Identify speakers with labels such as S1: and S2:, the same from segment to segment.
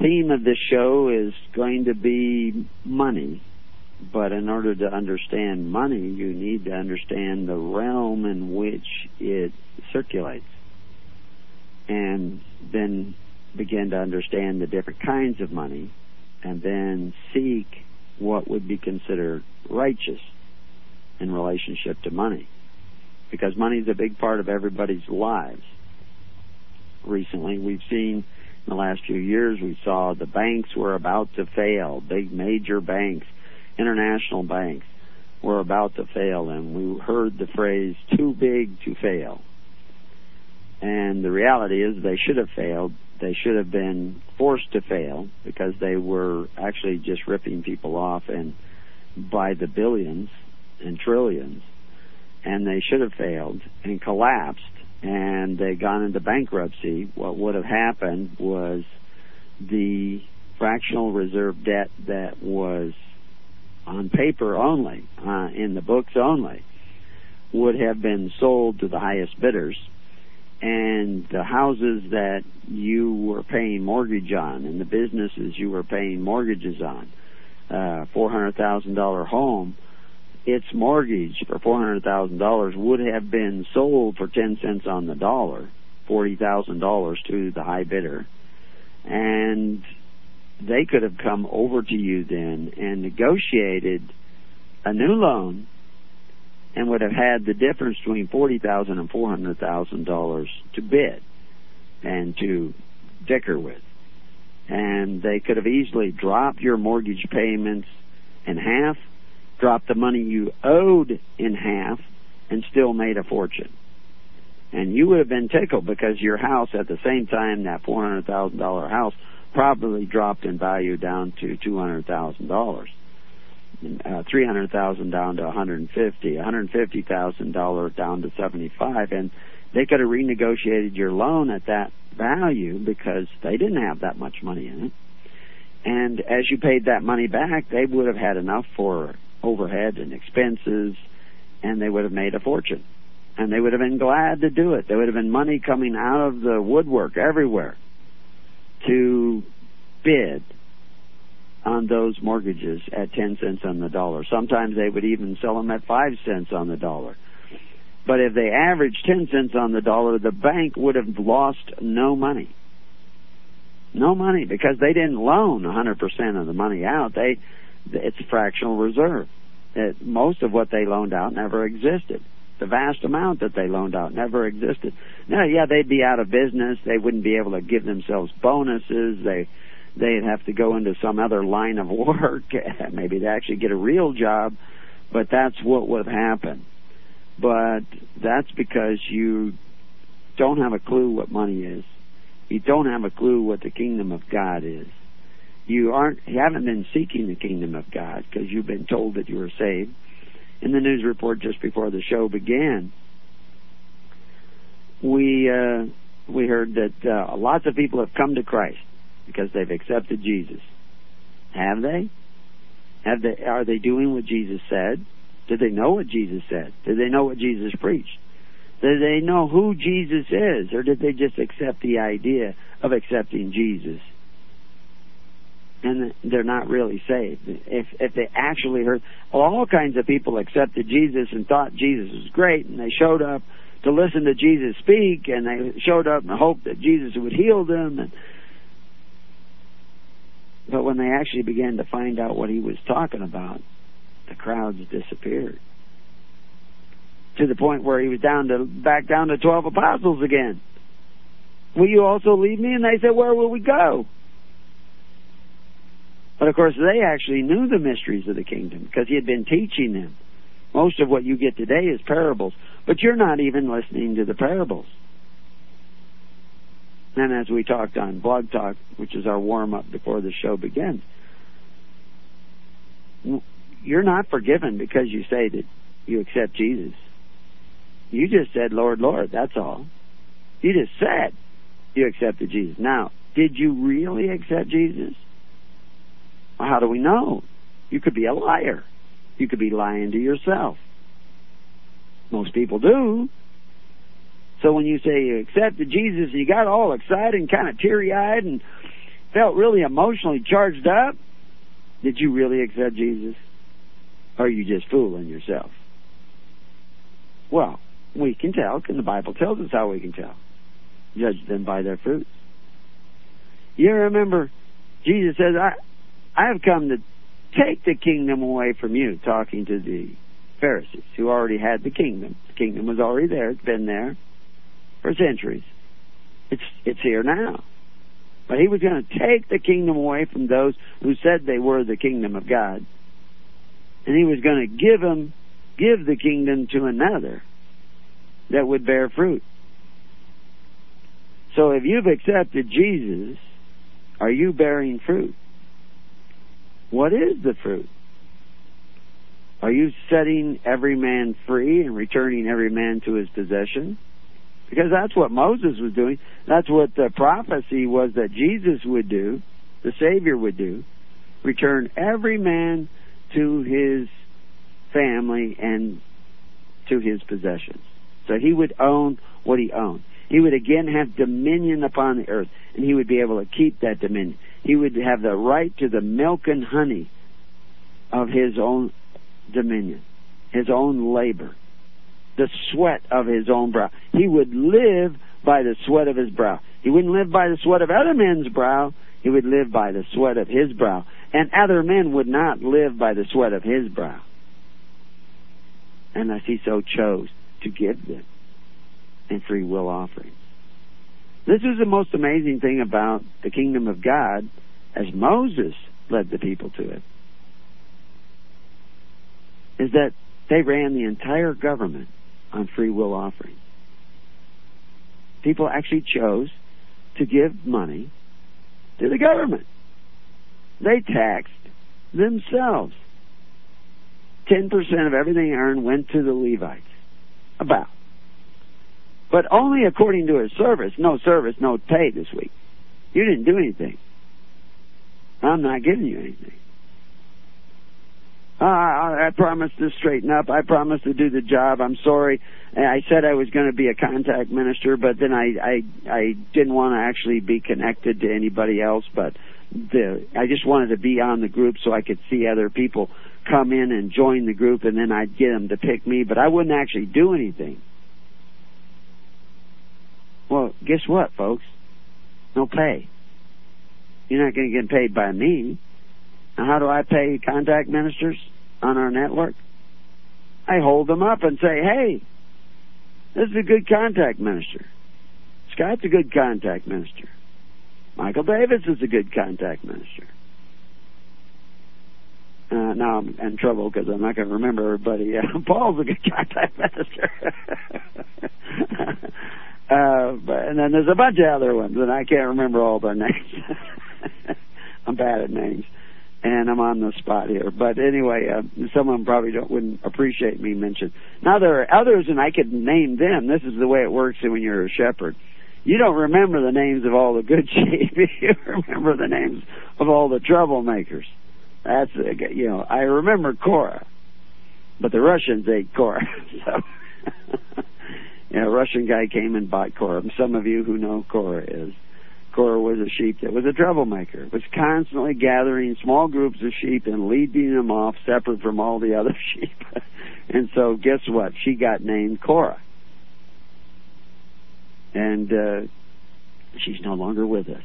S1: theme of this show is going to be money, but in order to understand money, you need to understand the realm in which it circulates, and then begin to understand the different kinds of money, and then seek what would be considered righteous in relationship to money. Because money is a big part of everybody's lives. Recently, we've seen in the last few years, we saw the banks were about to fail. Big major banks, international banks, were about to fail, and we heard the phrase too big to fail. And the reality is they should have failed. They should have been forced to fail because they were actually just ripping people off and by the billions and trillions. And they should have failed and collapsed and they gone into bankruptcy. What would have happened was the fractional reserve debt that was on paper only, uh, in the books only, would have been sold to the highest bidders and the houses that you were paying mortgage on and the businesses you were paying mortgages on, uh, four hundred thousand dollar home, its mortgage for four hundred thousand dollars would have been sold for ten cents on the dollar, forty thousand dollars to the high bidder, and they could have come over to you then and negotiated a new loan and would have had the difference between forty thousand and four hundred thousand dollars to bid and to dicker with. And they could have easily dropped your mortgage payments in half, dropped the money you owed in half, and still made a fortune. And you would have been tickled because your house at the same time that four hundred thousand dollar house probably dropped in value down to two hundred thousand dollars uh, three hundred thousand down to one hundred and fifty, one hundred fifty thousand dollars down to seventy five, and they could have renegotiated your loan at that value because they didn't have that much money in it. And as you paid that money back, they would have had enough for overhead and expenses, and they would have made a fortune. And they would have been glad to do it. There would have been money coming out of the woodwork everywhere to bid on those mortgages at 10 cents on the dollar. Sometimes they would even sell them at 5 cents on the dollar. But if they averaged 10 cents on the dollar, the bank would have lost no money. No money because they didn't loan 100% of the money out. They it's fractional reserve. It, most of what they loaned out never existed. The vast amount that they loaned out never existed. Now, yeah, they'd be out of business. They wouldn't be able to give themselves bonuses. They they'd have to go into some other line of work, maybe to actually get a real job, but that's what would have happened. But that's because you don't have a clue what money is. You don't have a clue what the kingdom of God is. You aren't, you haven't been seeking the kingdom of God because you've been told that you were saved. In the news report just before the show began, we uh, we heard that uh, lots of people have come to Christ because they've accepted Jesus. Have they? Have they? Are they doing what Jesus said? Did they know what Jesus said? Did they know what Jesus preached? Did they know who Jesus is, or did they just accept the idea of accepting Jesus? And they're not really saved. If if they actually heard, all kinds of people accepted Jesus and thought Jesus was great, and they showed up to listen to Jesus speak, and they showed up and hoped that Jesus would heal them, and but when they actually began to find out what he was talking about, the crowds disappeared. To the point where he was down to back down to twelve apostles again. Will you also leave me? And they said, Where will we go? But of course, they actually knew the mysteries of the kingdom because he had been teaching them. Most of what you get today is parables, but you're not even listening to the parables. And as we talked on Blog Talk, which is our warm up before the show begins, you're not forgiven because you say that you accept Jesus. You just said, Lord, Lord, that's all. You just said you accepted Jesus. Now, did you really accept Jesus? How do we know? You could be a liar. You could be lying to yourself. Most people do. So when you say you accepted Jesus you got all excited and kind of teary eyed and felt really emotionally charged up, did you really accept Jesus? Or are you just fooling yourself? Well, we can tell, and the Bible tells us how we can tell. Judge them by their fruits. You remember, Jesus says, I, I have come to take the kingdom away from you, talking to the Pharisees who already had the kingdom. The kingdom was already there, it's been there for centuries. It's it's here now. But he was going to take the kingdom away from those who said they were the kingdom of God. And he was going to give them give the kingdom to another that would bear fruit. So if you've accepted Jesus, are you bearing fruit? What is the fruit? Are you setting every man free and returning every man to his possession? Because that's what Moses was doing. That's what the prophecy was that Jesus would do, the Savior would do. Return every man to his family and to his possessions. So he would own what he owned. He would again have dominion upon the earth, and he would be able to keep that dominion. He would have the right to the milk and honey of his own dominion, his own labor, the sweat of his own brow. He would live by the sweat of his brow. He wouldn't live by the sweat of other men's brow. He would live by the sweat of his brow. And other men would not live by the sweat of his brow. Unless he so chose to give them in free will offerings. This is the most amazing thing about the kingdom of God as Moses led the people to it. Is that they ran the entire government on free will offerings. People actually chose to give money to the government. They taxed themselves. 10% of everything earned went to the Levites. About. But only according to his service. No service, no pay this week. You didn't do anything. I'm not giving you anything. Uh, I, I promised to straighten up. I promised to do the job. I'm sorry. I said I was going to be a contact minister, but then I I I didn't want to actually be connected to anybody else. But the I just wanted to be on the group so I could see other people come in and join the group, and then I'd get them to pick me. But I wouldn't actually do anything. Well, guess what, folks? No pay. You're not going to get paid by me. Now, how do I pay contact ministers on our network? I hold them up and say, hey, this is a good contact minister. Scott's a good contact minister. Michael Davis is a good contact minister. Uh, now I'm in trouble because I'm not going to remember everybody. Uh, Paul's a good contact minister. uh, but, and then there's a bunch of other ones, and I can't remember all their names. I'm bad at names, and I'm on the spot here. But anyway, uh, some of them probably don't wouldn't appreciate me mentioning. Now there are others, and I could name them. This is the way it works when you're a shepherd. You don't remember the names of all the good sheep. you remember the names of all the troublemakers. That's you know I remember Korah, but the Russians ate Korah. So you know, a Russian guy came and bought Korah. Some of you who know Korah is. Korah was a sheep that was a troublemaker. Was constantly gathering small groups of sheep and leading them off separate from all the other sheep. and so guess what? She got named Korah. And uh she's no longer with us.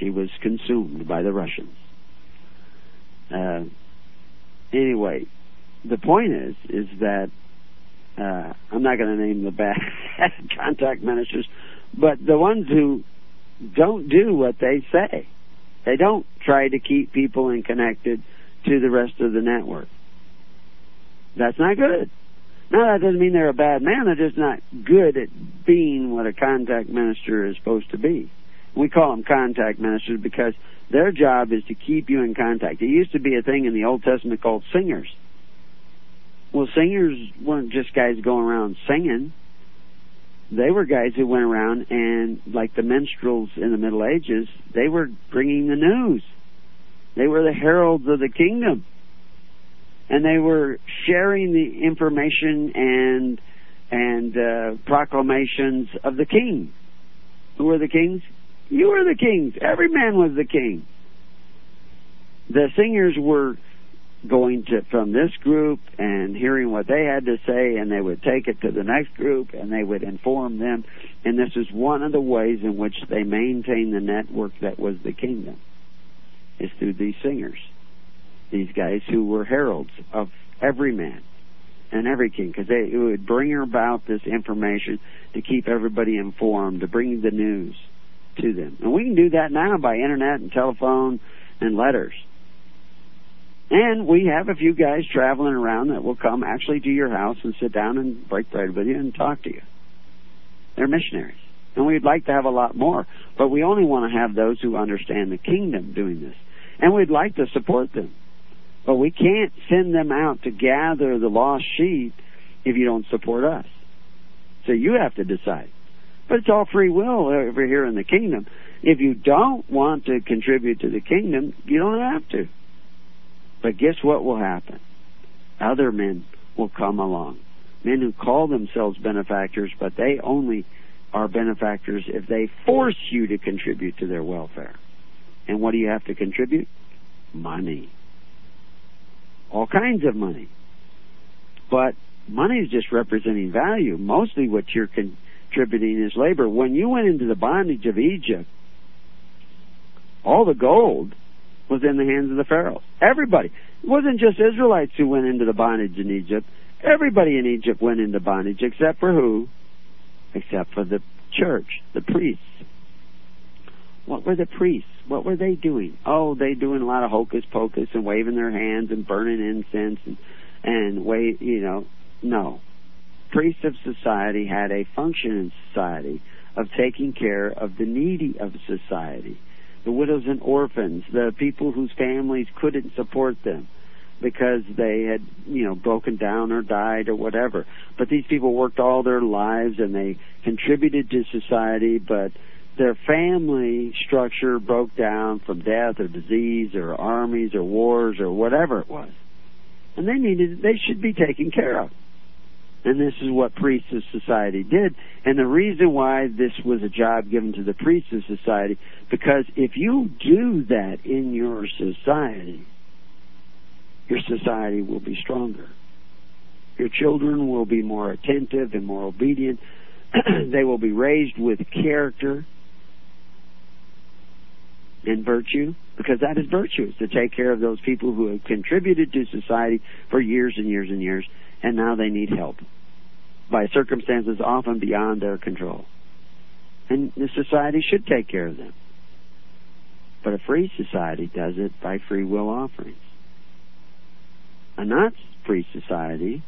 S1: She was consumed by the Russians. Uh, anyway, the point is, is that uh, I'm not going to name the bad contact ministers, but the ones who don't do what they say. They don't try to keep people and connected to the rest of the network. That's not good. Now that doesn't mean they're a bad man. They're just not good at being what a contact minister is supposed to be. We call them contact ministers because their job is to keep you in contact. It used to be a thing in the Old Testament called singers. Well, singers weren't just guys going around singing. They were guys who went around and, like the minstrels in the Middle Ages, they were bringing the news. They were the heralds of the kingdom. and they were sharing the information and and uh, proclamations of the king. Who were the kings? You were the kings. Every man was the king. The singers were going to from this group and hearing what they had to say and they would take it to the next group and they would inform them. And this is one of the ways in which they maintained the network that was the kingdom is through these singers these guys who were heralds of every man and every king because they it would bring about this information to keep everybody informed to bring the news to them. And we can do that now by internet and telephone and letters and we have a few guys traveling around that will come actually to your house and sit down and break bread with you and talk to you. They're missionaries. And we'd like to have a lot more, but we only want to have those who understand the kingdom doing this. And we'd like to support them. But we can't send them out to gather the lost sheep if you don't support us. So you have to decide. But it's all free will over here in the kingdom. If you don't want to contribute to the kingdom, you don't have to. But guess what will happen? Other men will come along. Men who call themselves benefactors, but they only are benefactors if they force you to contribute to their welfare. And what do you have to contribute? Money. All kinds of money. But money is just representing value. Mostly what you're contributing is labor. When you went into the bondage of Egypt, all the gold was in the hands of the Pharaoh. Everybody. It wasn't just Israelites who went into the bondage in Egypt. Everybody in Egypt went into bondage except for who? Except for the church, the priests. What were the priests? What were they doing? Oh, they doing a lot of hocus pocus and waving their hands and burning incense and and wait, you know, no. Priests of society had a function in society of taking care of the needy of society the widows and orphans, the people whose families couldn't support them because they had, you know, broken down or died or whatever. But these people worked all their lives and they contributed to society, but their family structure broke down from death or disease or armies or wars or whatever it was. And they needed, they should be taken care of. And this is what priests of society did. And the reason why this was a job given to the priests of society, because if you do that in your society, your society will be stronger. Your children will be more attentive and more obedient. they will be raised with character and virtue, because that is virtue, is to take care of those people who have contributed to society for years and years and years and now they need help by circumstances often beyond their control. And the society should take care of them. But a free society does it by free will offerings. A not free society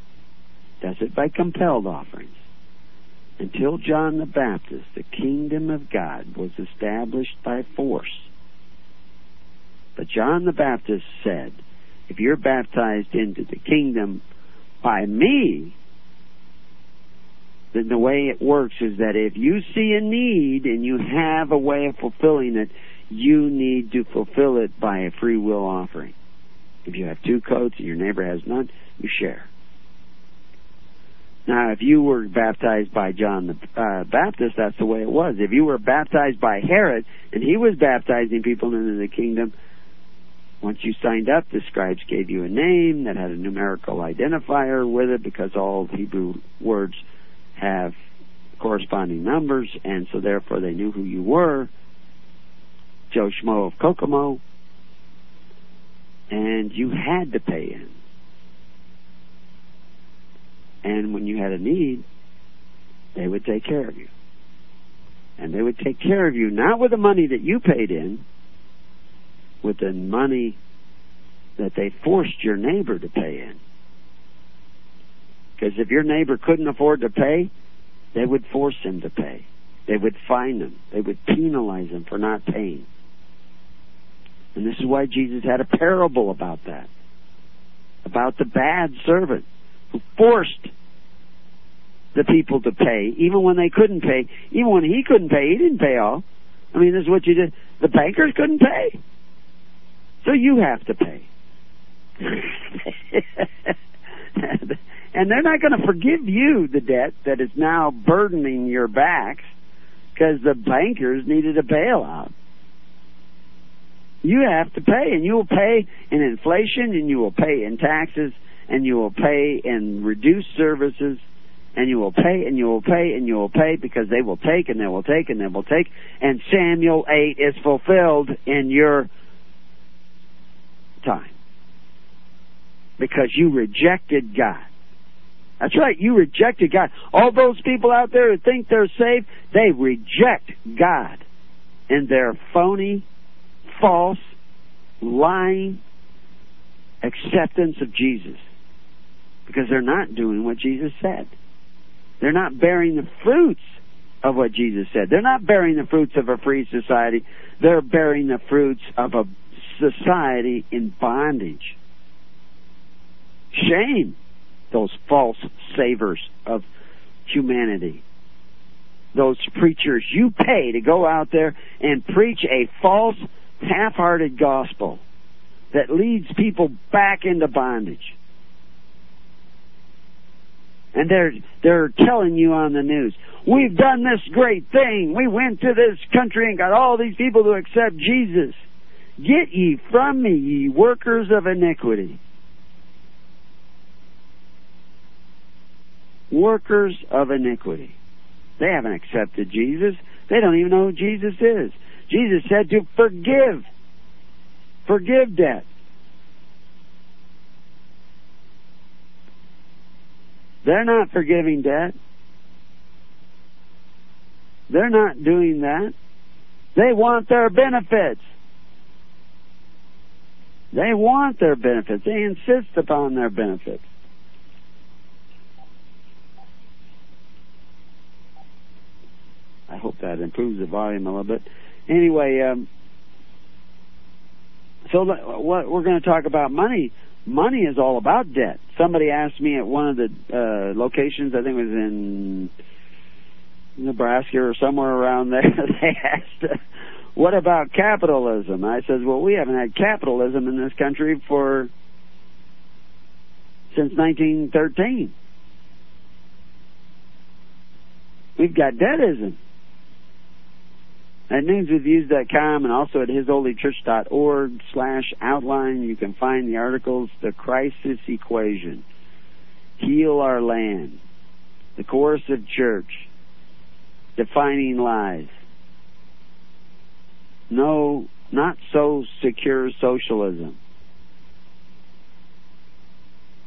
S1: does it by compelled offerings. Until John the Baptist, the kingdom of God was established by force. But John the Baptist said, if you're baptized into the kingdom by me, then the way it works is that if you see a need and you have a way of fulfilling it, you need to fulfill it by a free will offering. If you have two coats and your neighbor has none, you share. Now, if you were baptized by John the uh, Baptist, that's the way it was. If you were baptized by Herod and he was baptizing people into the kingdom, once you signed up, the scribes gave you a name that had a numerical identifier with it because all Hebrew words have corresponding numbers, and so therefore they knew who you were. Joe Schmo of Kokomo, and you had to pay in. And when you had a need, they would take care of you. And they would take care of you not with the money that you paid in, with the money that they forced your neighbor to pay in. Because if your neighbor couldn't afford to pay, they would force him to pay. They would fine him. They would penalize him for not paying. And this is why Jesus had a parable about that. About the bad servant who forced the people to pay, even when they couldn't pay. Even when he couldn't pay, he didn't pay all. I mean, this is what you did. The bankers couldn't pay. So you have to pay. and they're not going to forgive you the debt that is now burdening your backs because the bankers needed a bailout. You have to pay, and you will pay in inflation, and you will pay in taxes, and you will pay in reduced services, and you will pay, and you will pay, and you will pay because they will take, and they will take, and they will take, and Samuel 8 is fulfilled in your time because you rejected God. That's right, you rejected God. All those people out there who think they're saved, they reject God and their phony, false, lying acceptance of Jesus because they're not doing what Jesus said. They're not bearing the fruits of what Jesus said. They're not bearing the fruits of a free society. They're bearing the fruits of a society in bondage. Shame those false savers of humanity. Those preachers you pay to go out there and preach a false, half-hearted gospel that leads people back into bondage. And they're they're telling you on the news, we've done this great thing. We went to this country and got all these people to accept Jesus. Get ye from me, ye workers of iniquity. Workers of iniquity. They haven't accepted Jesus. They don't even know who Jesus is. Jesus said to forgive. Forgive debt. They're not forgiving debt. They're not doing that. They want their benefits. They want their benefits. They insist upon their benefits. I hope that improves the volume a little bit. Anyway, um, so what we're going to talk about money. Money is all about debt. Somebody asked me at one of the uh, locations, I think it was in Nebraska or somewhere around there. they asked, "What about capitalism?" I says, "Well, we haven't had capitalism in this country for since 1913. We've got debtism." At newswithviews.com and also at hisholychurch.org slash outline, you can find the articles, The Crisis Equation, Heal Our Land, The Coercive Church, Defining Lies, No, Not So Secure Socialism.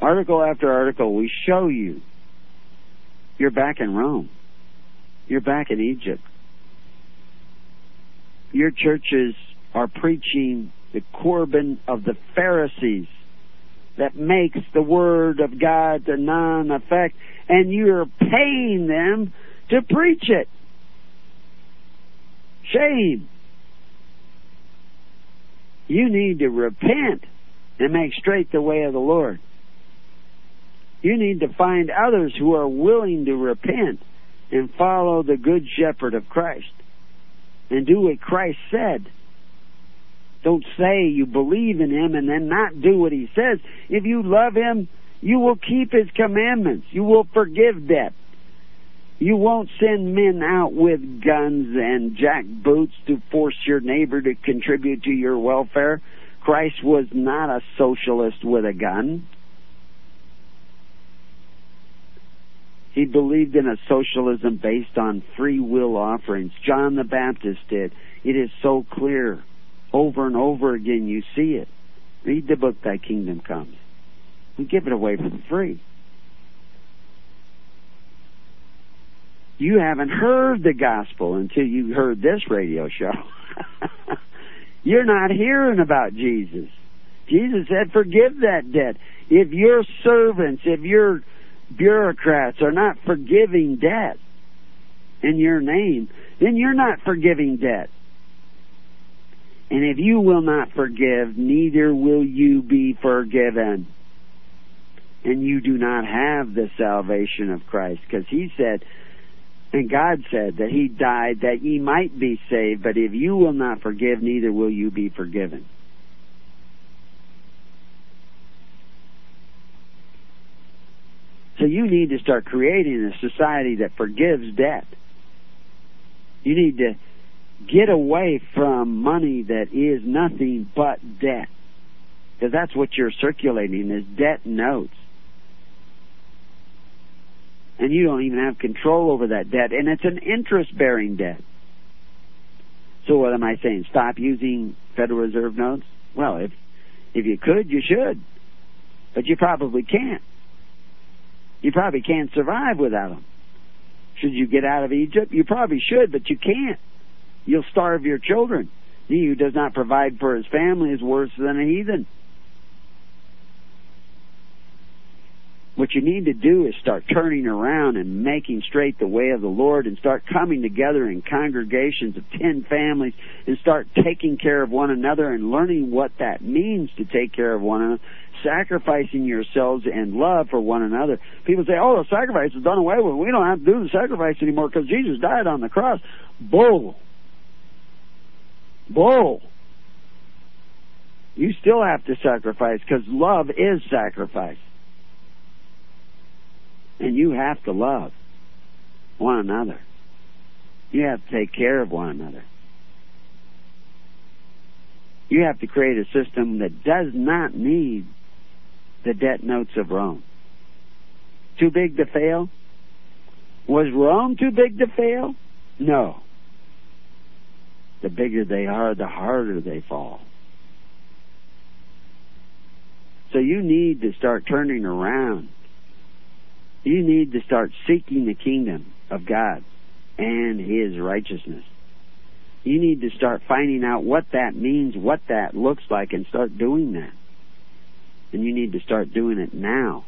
S1: Article after article, we show you you're back in Rome. You're back in Egypt your churches are preaching the Corban of the Pharisees that makes the Word of God to non effect, and you're paying them to preach it. Shame. You need to repent and make straight the way of the Lord. You need to find others who are willing to repent and follow the Good Shepherd of Christ and do what Christ said. Don't say you believe in Him and then not do what He says. If you love Him, you will keep His commandments. You will forgive debt. You won't send men out with guns and jack boots to force your neighbor to contribute to your welfare. Christ was not a socialist with a gun. He believed in a socialism based on free will offerings. John the Baptist did. It is so clear. Over and over again you see it. Read the book Thy Kingdom Comes. We give it away for free. You haven't heard the gospel until you heard this radio show. You're not hearing about Jesus. Jesus said, forgive that debt. If your servants, if your bureaucrats are not forgiving debt in your name, then you're not forgiving debt. And if you will not forgive, neither will you be forgiven. And you do not have the salvation of Christ. Because He said, and God said that He died that ye might be saved, but if you will not forgive, neither will you be forgiven. So you need to start creating a society that forgives debt. You need to get away from money that is nothing but debt. Because that's what you're circulating is debt notes. And you don't even have control over that debt. And it's an interest bearing debt. So what am I saying? Stop using Federal Reserve notes? Well, if if you could, you should. But you probably can't. You probably can't survive without them. Should you get out of Egypt? You probably should, but you can't. You'll starve your children. He who does not provide for his family is worse than a heathen. What you need to do is start turning around and making straight the way of the Lord and start coming together in congregations of 10 families and start taking care of one another and learning what that means to take care of one another, sacrificing yourselves and love for one another. People say, oh, the sacrifice is done away with. We don't have to do the sacrifice anymore because Jesus died on the cross. Bull. Bull. You still have to sacrifice because love is sacrifice. And you have to love one another. You have to take care of one another. You have to create a system that does not need the debt notes of Rome. Too big to fail? Was Rome too big to fail? No. The bigger they are, the harder they fall. So you need to start turning around you need to start seeking the kingdom of God and His righteousness. You need to start finding out what that means, what that looks like, and start doing that. And you need to start doing it now.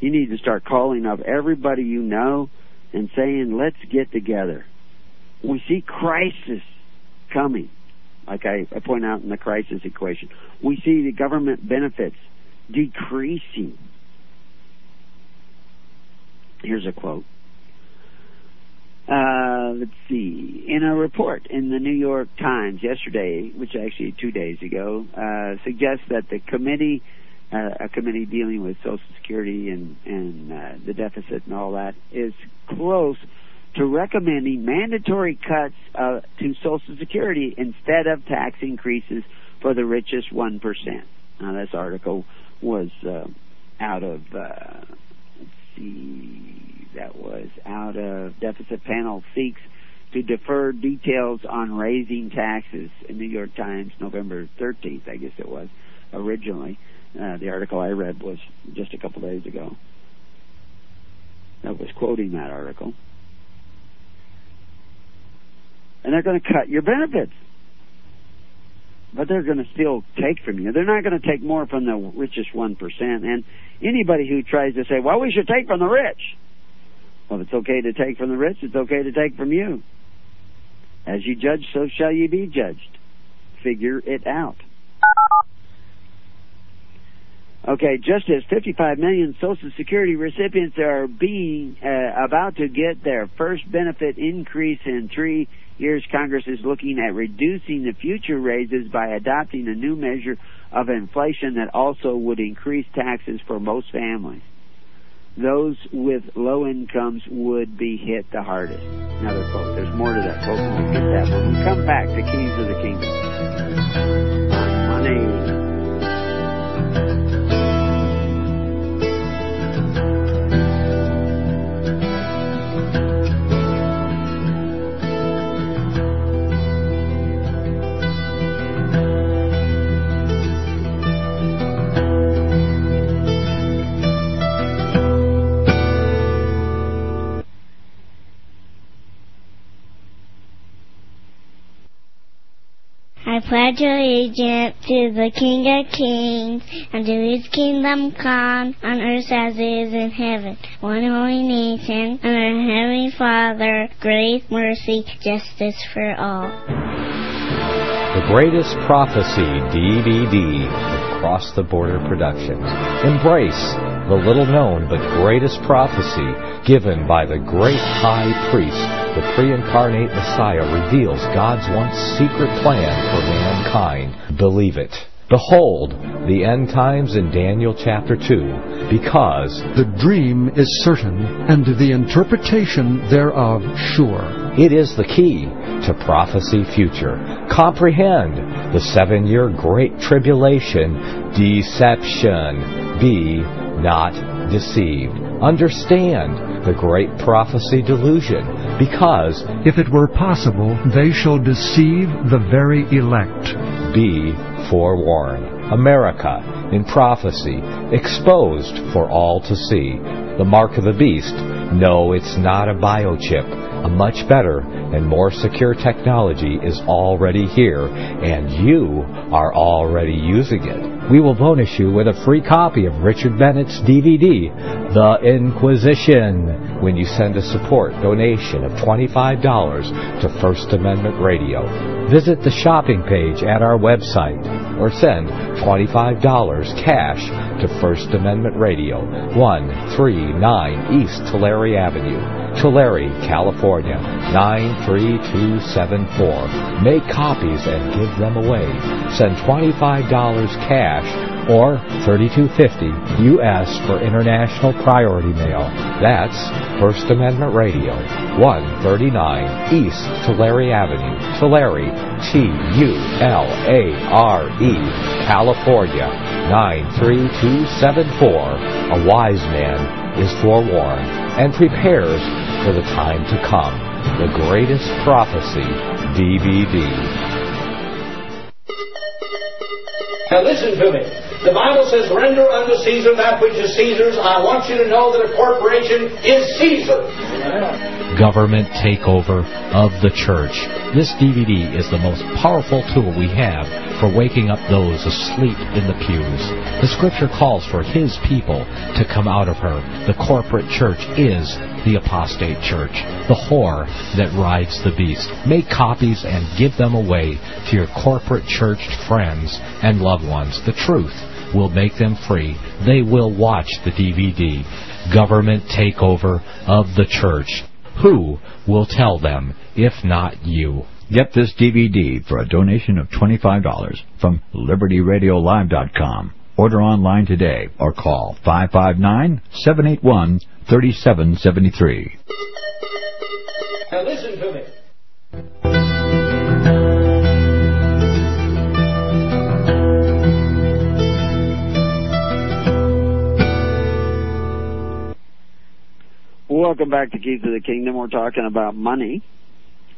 S1: You need to start calling up everybody you know and saying, let's get together. We see crisis coming, like I, point out in the crisis equation. We see the government benefits decreasing Here's a quote. Uh, let's see. In a report in the New York Times yesterday, which actually two days ago, uh, suggests that the committee, uh, a committee dealing with Social Security and and uh, the deficit and all that, is close to recommending mandatory cuts uh, to Social Security instead of tax increases for the richest one percent. Now, this article was uh, out of see, that was out of deficit panel seeks to defer details on raising taxes in New York Times, November 13th, I guess it was originally. Uh, the article I read was just a couple days ago. That was quoting that article. And they're going to cut your benefits but they're going to still take from you. They're not going to take more from the richest 1%. And anybody who tries to say, well, we should take from the rich. Well, if it's okay to take from the rich, it's okay to take from you. As you judge, so shall you be judged. Figure it out. Okay, just as 55 million Social Security recipients are being uh, about to get their first benefit increase in three years, Congress is looking at reducing the future raises by adopting a new measure of inflation that also would increase taxes for most families. Those with low incomes would be hit the hardest. Another quote. There's more to that quote. We'll get that when we come back to Keys of the Kingdom. Money.
S2: Pledge allegiance to the King of Kings and to his kingdom come on earth as it is in heaven. One holy nation and our Heavenly Father, grace, mercy, justice for all.
S3: The Greatest Prophecy DVD of Cross the Border Productions. Embrace the little known but greatest prophecy given by the great high priest the pre-incarnate Messiah reveals God's once secret plan for mankind. Believe it. Behold, the end times in Daniel chapter 2, because
S4: the dream is certain, and the interpretation thereof sure.
S3: It is the key to prophecy future. Comprehend the seven year great tribulation, deception. Be not deceived. Understand the great prophecy delusion, because
S4: if it were possible, they shall deceive the very elect.
S3: Be forewarned. America, in prophecy, exposed for all to see. The mark of the beast. No, it's not a biochip. A much better and more secure technology is already here, and you are already using it. We will bonus you with a free copy of Richard Bennett's DVD, The Inquisition, when you send a support donation of $25 to First Amendment Radio. Visit the shopping page at our website or send $25 cash to First Amendment Radio, 139 East Tulare Avenue, Tulare, California, 93274. Make copies and give them away. Send $25 cash or 3250 US for international priority mail. That's First Amendment Radio, 139 East Tulare Avenue, Tulare, T-U-L-A-R-E, California, 93274. A wise man is forewarned and prepares for the time to come. The Greatest Prophecy DVD.
S5: Now listen to me. The Bible says, render unto Caesar that which is Caesar's. I want you to know that a corporation is Caesar.
S6: Government takeover of the church. This DVD is the most powerful tool we have for waking up those asleep in the pews. The scripture calls for his people to come out of her. The corporate church is the apostate church, the whore that rides the beast. Make copies and give them away to your corporate church friends and loved ones. The truth will make them free. They will watch the DVD, Government Takeover of the Church. Who will tell them if not you?
S7: Get this DVD for a donation of $25 from LibertyRadioLive.com. Order online today or call 559-781-3773.
S5: Now listen to me.
S1: Welcome back to Keys of the Kingdom. We're talking about money,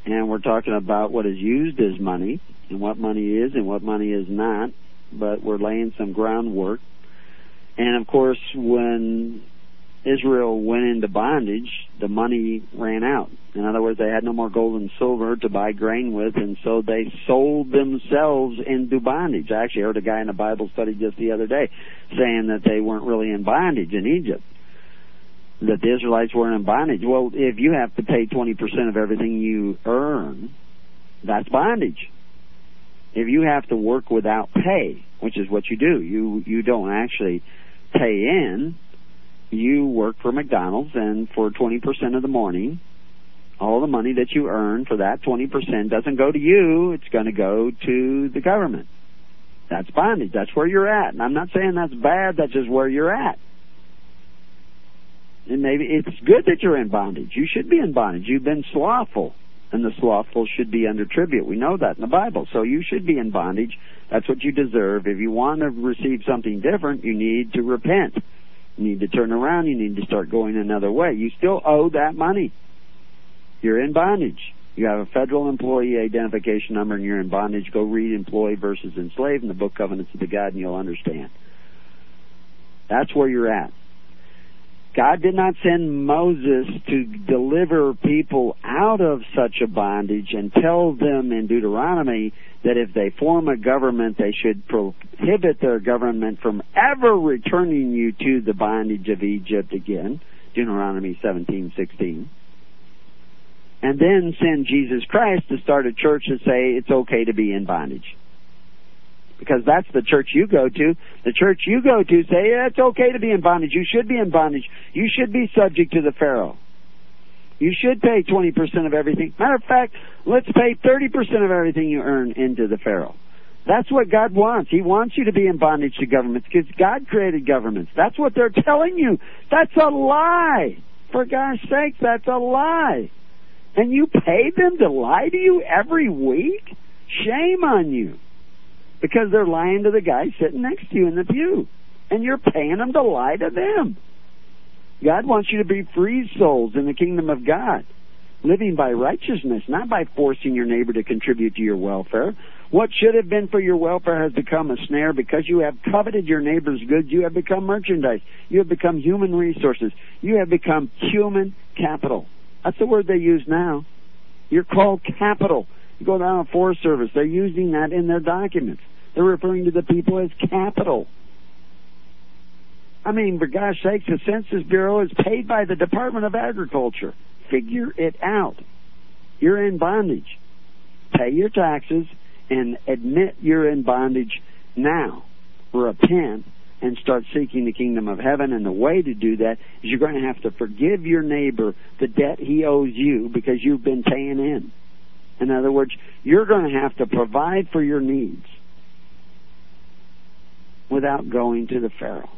S1: and we're talking about what is used as money, and what money is and what money is not. But we're laying some groundwork. And of course, when Israel went into bondage, the money ran out. In other words, they had no more gold and silver to buy grain with, and so they sold themselves into bondage. I actually heard a guy in a Bible study just the other day saying that they weren't really in bondage in Egypt that the Israelites were in bondage. Well, if you have to pay 20% of everything you earn, that's bondage. If you have to work without pay, which is what you do, you you don't actually pay in, you work for McDonald's and for 20% of the morning, all the money that you earn for that 20% doesn't go to you, it's going to go to the government. That's bondage. That's where you're at. And I'm not saying that's bad, that's just where you're at and maybe it's good that you're in bondage. You should be in bondage. You've been slothful, and the slothful should be under tribute. We know that in the Bible. So you should be in bondage. That's what you deserve. If you want to receive something different, you need to repent. You need to turn around. You need to start going another way. You still owe that money. You're in bondage. You have a federal employee identification number and you're in bondage. Go read employee versus enslaved in the book Covenants of the God and you'll understand. That's where you're at. God did not send Moses to deliver people out of such a bondage and tell them in Deuteronomy that if they form a government, they should prohibit their government from ever returning you to the bondage of Egypt again. Deuteronomy 17:16. And then send Jesus Christ to start a church and say it's okay to be in bondage because that's the church you go to. The church you go to say yeah, it's okay to be in bondage. You should be in bondage. You should be subject to the Pharaoh. You should pay 20% of everything. Matter of fact, let's pay 30% of everything you earn into the Pharaoh. That's what God wants. He wants you to be in bondage to governments because God created governments. That's what they're telling you. That's a lie. For God's sake, that's a lie. And you pay them to lie to you every week? Shame on you. Because they're lying to the guy sitting next to you in the pew. And you're paying them to lie to them. God wants you to be free souls in the kingdom of God, living by righteousness, not by forcing your neighbor to contribute to your welfare. What should have been for your welfare has become a snare because you have coveted your neighbor's goods. You have become merchandise. You have become human resources. You have become human capital. That's the word they use now. You're called capital. You go down to Forest Service, they're using that in their documents. They're referring to the people as capital. I mean, for gosh sakes, the Census Bureau is paid by the Department of Agriculture. Figure it out. You're in bondage. Pay your taxes and admit you're in bondage now. Repent and start seeking the kingdom of heaven. And the way to do that is you're going to have to forgive your neighbor the debt he owes you because you've been paying in. In other words, you're going to have to provide for your needs without going to the Pharaoh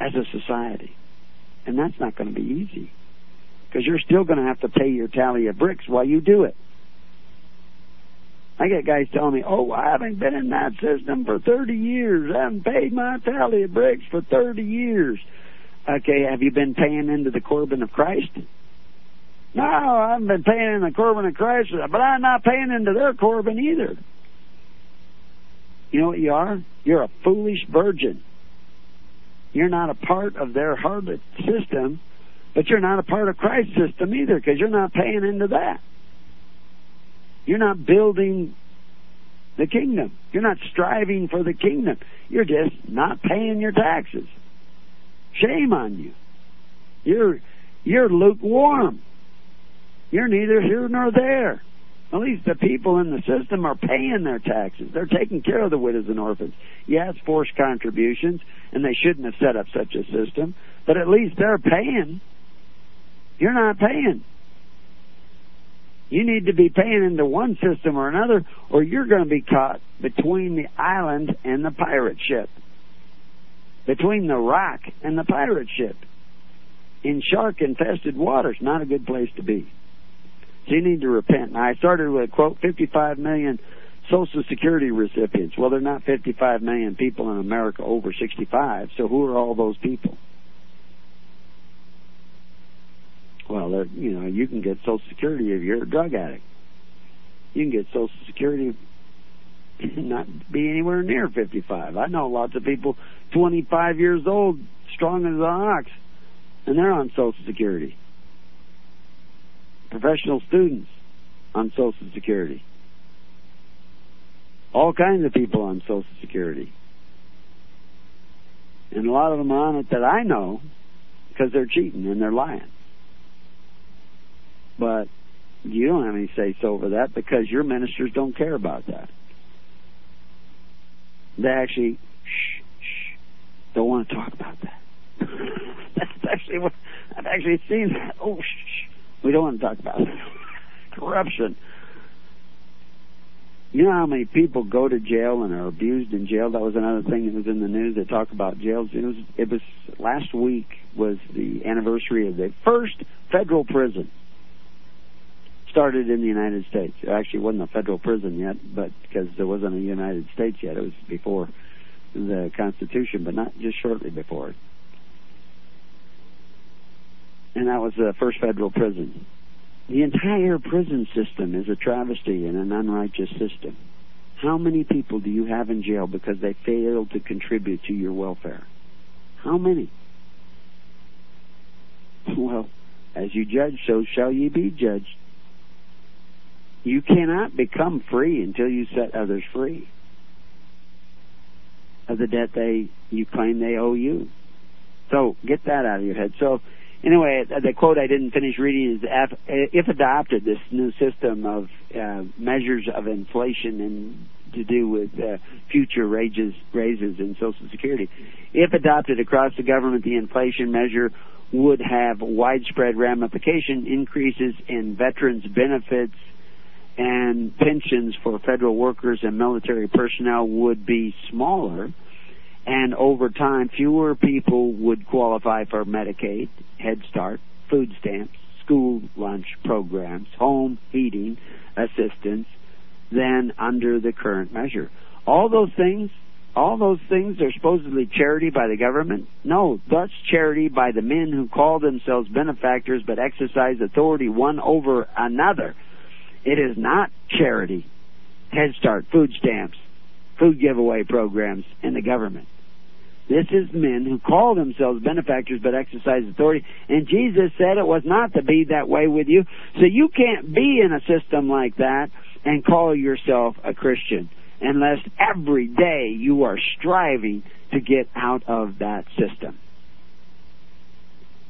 S1: as a society. And that's not going to be easy because you're still going to have to pay your tally of bricks while you do it. I get guys telling me, "Oh, I haven't been in that system for 30 years. I haven't paid my tally of bricks for 30 years." Okay, have you been paying into the Corban of Christ? No, I haven't been paying in the Corban of Christ, but I'm not paying into their Corban either. You know what you are? You're a foolish virgin. You're not a part of their harlot system, but you're not a part of Christ's system either because you're not paying into that. You're not building the kingdom. You're not striving for the kingdom. You're just not paying your taxes. Shame on you. You're you're lukewarm. You're neither here nor there. At least the people in the system are paying their taxes. They're taking care of the widows and orphans. Yeah, it's forced contributions, and they shouldn't have set up such a system, but at least they're paying. You're not paying. You need to be paying into one system or another, or you're going to be caught between the island and the pirate ship. Between the rock and the pirate ship. In shark infested waters. Not a good place to be. You need to repent. Now, I started with, quote, 55 million Social Security recipients. Well, there are not 55 million people in America over 65, so who are all those people? Well, you know, you can get Social Security if you're a drug addict. You can get Social Security not be anywhere near 55. I know lots of people 25 years old, strong as an ox, and they're on Social Security. Professional students on Social Security. All kinds of people on Social Security. And a lot of them are on it that I know because they're cheating and they're lying. But you don't have any say so over that because your ministers don't care about that. They actually shh, shh, don't want to talk about that. That's actually what I've actually seen that. Oh, shh, we don't want to talk about it. corruption. You know how many people go to jail and are abused in jail? That was another thing that was in the news. They talk about jails. It was it was last week was the anniversary of the first federal prison started in the United States. It actually wasn't a federal prison yet, but because there wasn't a United States yet, it was before the Constitution, but not just shortly before it. And that was the first federal prison. The entire prison system is a travesty and an unrighteous system. How many people do you have in jail because they failed to contribute to your welfare? How many? Well, as you judge, so shall ye be judged. You cannot become free until you set others free of the debt they you claim they owe you. So get that out of your head. So anyway, the quote I didn't finish reading is: "If adopted, this new system of uh, measures of inflation and to do with uh, future raises raises in Social Security, if adopted across the government, the inflation measure." would have widespread ramification increases in veterans benefits and pensions for federal workers and military personnel would be smaller, and over time, fewer people would qualify for Medicaid, Head Start, food stamps, school lunch programs, home heating assistance than under the current measure. All those things, all those things are supposedly charity by the government. No, that's charity by the men who call themselves benefactors but exercise authority one over another. It is not charity. Head Start, food stamps, food giveaway programs in the government. This is men who call themselves benefactors but exercise authority. And Jesus said it was not to be that way with you. So you can't be in a system like that and call yourself a Christian unless every day you are striving to get out of that system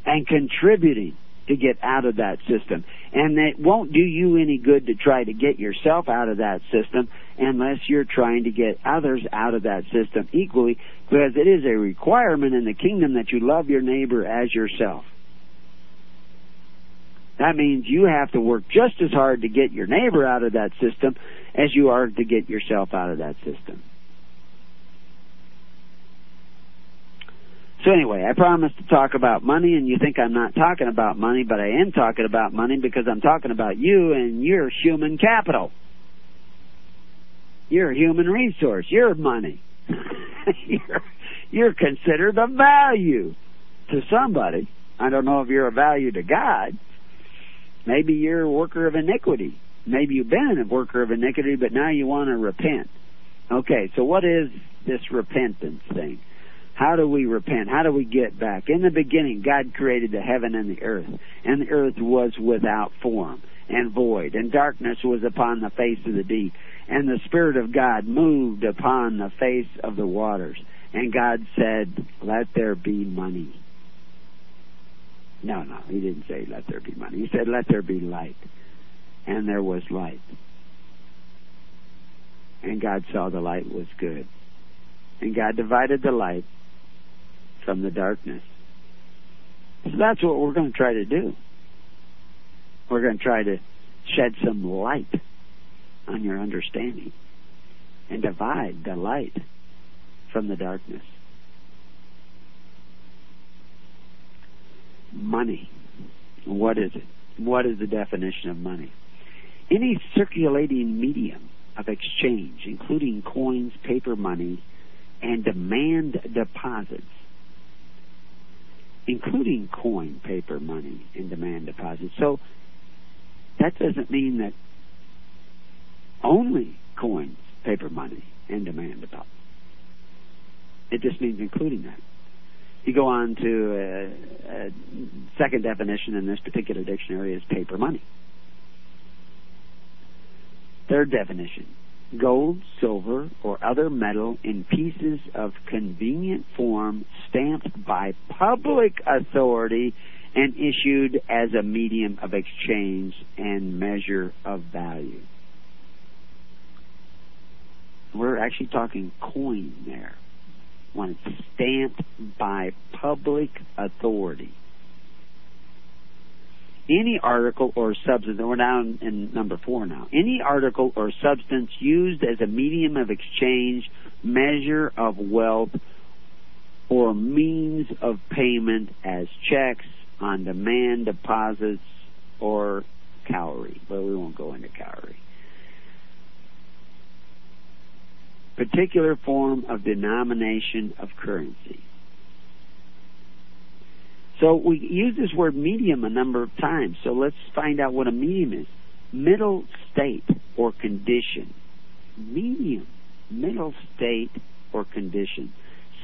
S1: and contributing to get out of that system. And it won't do you any good to try to get yourself out of that system unless you're trying to get others out of that system equally because it is a requirement in the kingdom that you love your neighbor as yourself. That means you have to work just as hard to get your neighbor out of that system as you are to get yourself out of that system. So anyway, I promised to talk about money, and you think I'm not talking about money, but I am talking about money because I'm talking about you and your human capital. You're a human resource. You're money. you're, you're considered a value to somebody. I don't know if you're a value to God. Maybe you're a worker of iniquity. Maybe you've been a worker of iniquity, but now you want to repent. Okay, so what is this repentance thing? How do we repent? How do we get back? In the beginning, God created the heaven and the earth, and the earth was without form and void, and darkness was upon the face of the deep, and the Spirit of God moved upon the face of the waters. And God said, Let there be money. No, no, he didn't say, Let there be money. He said, Let there be light. And there was light. And God saw the light was good. And God divided the light from the darkness. So that's what we're going to try to do. We're going to try to shed some light on your understanding and divide the light from the darkness. Money. What is it? What is the definition of money? Any circulating medium of exchange, including coins, paper money, and demand deposits, including coin, paper, money, and demand deposits. So that doesn't mean that only coins, paper money, and demand deposits. It just means including that. You go on to a, a second definition in this particular dictionary is paper money. Third definition gold, silver, or other metal in pieces of convenient form stamped by public authority and issued as a medium of exchange and measure of value. We're actually talking coin there when it's stamped by public authority any article or substance, we're down in number four now, any article or substance used as a medium of exchange, measure of wealth, or means of payment as checks, on demand deposits, or cowrie. But we won't go into cowrie. Particular form of denomination of currency. So we use this word medium a number of times. So let's find out what a medium is. Middle state or condition. Medium. Middle state or condition.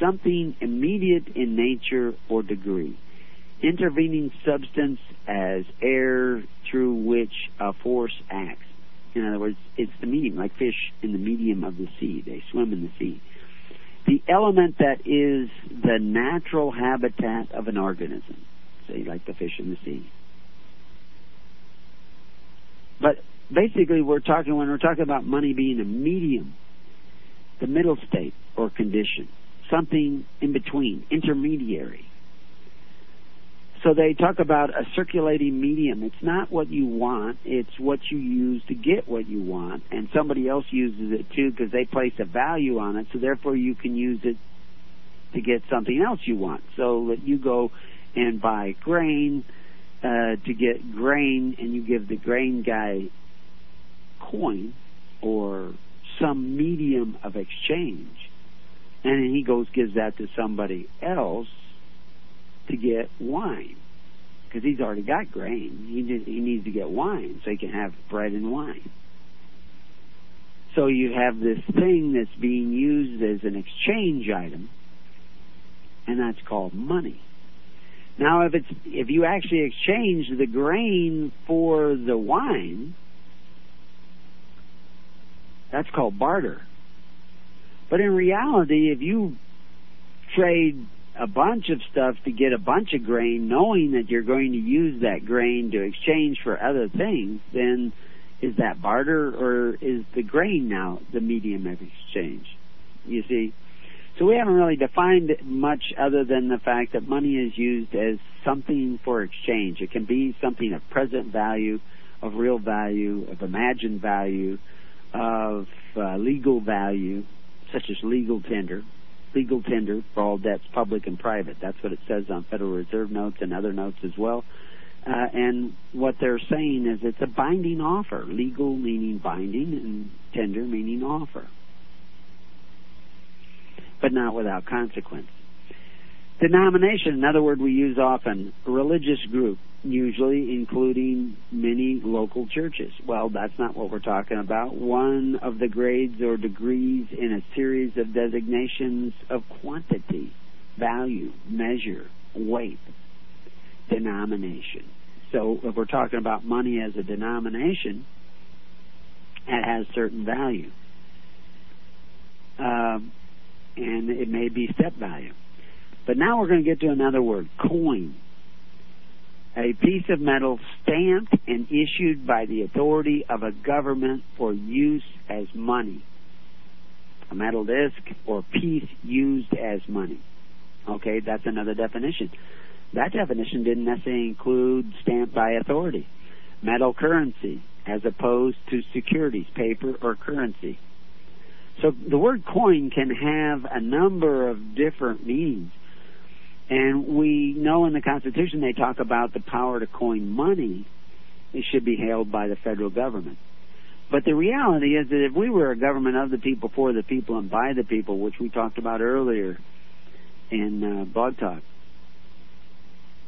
S1: Something immediate in nature or degree. Intervening substance as air through which a force acts. In other words, it's the medium, like fish in the medium of the sea. They swim in the sea the element that is the natural habitat of an organism, say like the fish in the sea. But basically, we're talking when we're talking about money being a medium, the middle state or condition, something in between, intermediary, so they talk about a circulating medium. It's not what you want, it's what you use to get what you want. And somebody else uses it too because they place a value on it, so therefore you can use it to get something else you want. So that you go and buy grain uh, to get grain, and you give the grain guy coin or some medium of exchange, and he goes gives that to somebody else to get wine because he's already got grain. He he needs to get wine so he can have bread and wine. So you have this thing that's being used as an exchange item, and that's called money. Now, if it's if you actually exchange the grain for the wine, that's called barter. But in reality, if you trade a bunch of stuff to get a bunch of grain, knowing that you're going to use that grain to exchange for other things, then is that barter or is the grain now the medium of exchange? You see? So we haven't really defined much other than the fact that money is used as something for exchange. It can be something of present value, of real value, of imagined value, of uh, legal value, such as legal tender, legal tender for all debts, public and private. That's what it says on Federal Reserve notes and other notes as well. Uh, and what they're saying is it's a binding offer. Legal meaning binding, and tender meaning offer. But not without consequence. Denomination, another word we use often, religious group, usually including many local churches. Well, that's not what we're talking about. One of the grades or degrees in a series of designations of quantity, value, measure, weight, denomination. So if we're talking about money as a denomination, it has certain value. Um, and it may be step value. But now we're going to get to another word, coin. A piece of metal stamped and issued by the authority of a government for use as money. A metal disc or piece used as money. Okay, that's another definition. That definition didn't necessarily include stamped by authority. Metal currency, as opposed to securities, paper or currency. So the word coin can have a number of different meanings. And we know in the Constitution they talk about the power to coin money. It should be held by the federal government. But the reality is that if we were a government of the people, for the people, and by the people, which we talked about earlier in uh, Blog Talk,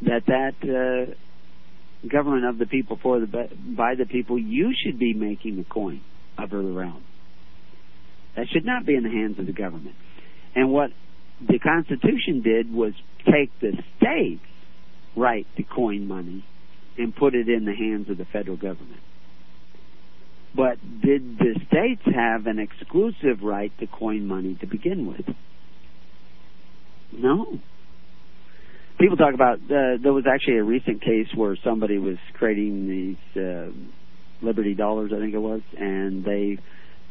S1: that that uh, government of the people, for the by the people, you should be making the coin of the realm. That should not be in the hands of the government. And what the Constitution did was take the state's right to coin money and put it in the hands of the federal government. But did the states have an exclusive right to coin money to begin with? No. People talk about uh, there was actually a recent case where somebody was creating these uh, Liberty dollars, I think it was, and they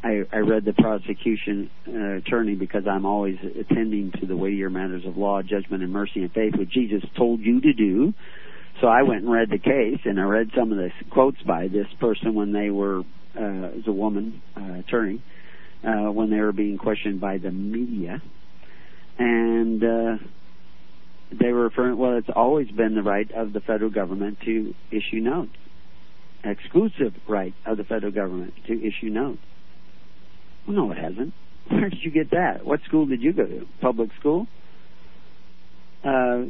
S1: I, I read the prosecution uh, attorney because I'm always attending to the weightier matters of law, judgment, and mercy and faith, which Jesus told you to do. So I went and read the case, and I read some of the quotes by this person when they were, uh, as a woman uh, attorney, uh, when they were being questioned by the media, and uh, they were referring. Well, it's always been the right of the federal government to issue notes, exclusive right of the federal government to issue notes. No, it hasn't. Where did you get that? What school did you go to? Public school? Uh,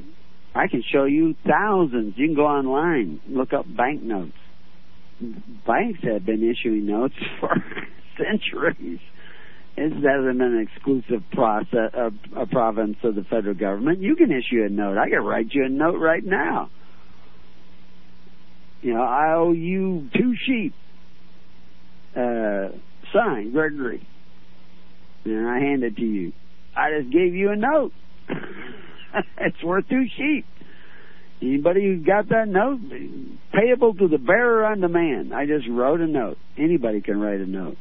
S1: I can show you thousands. You can go online, look up banknotes. Banks have been issuing notes for centuries. It hasn't been an exclusive process, a province of the federal government. You can issue a note. I can write you a note right now. You know, I owe you two sheep. Uh, sign, Gregory. And I hand it to you. I just gave you a note. it's worth two sheep. Anybody who got that note, payable to the bearer on demand. I just wrote a note. Anybody can write a note.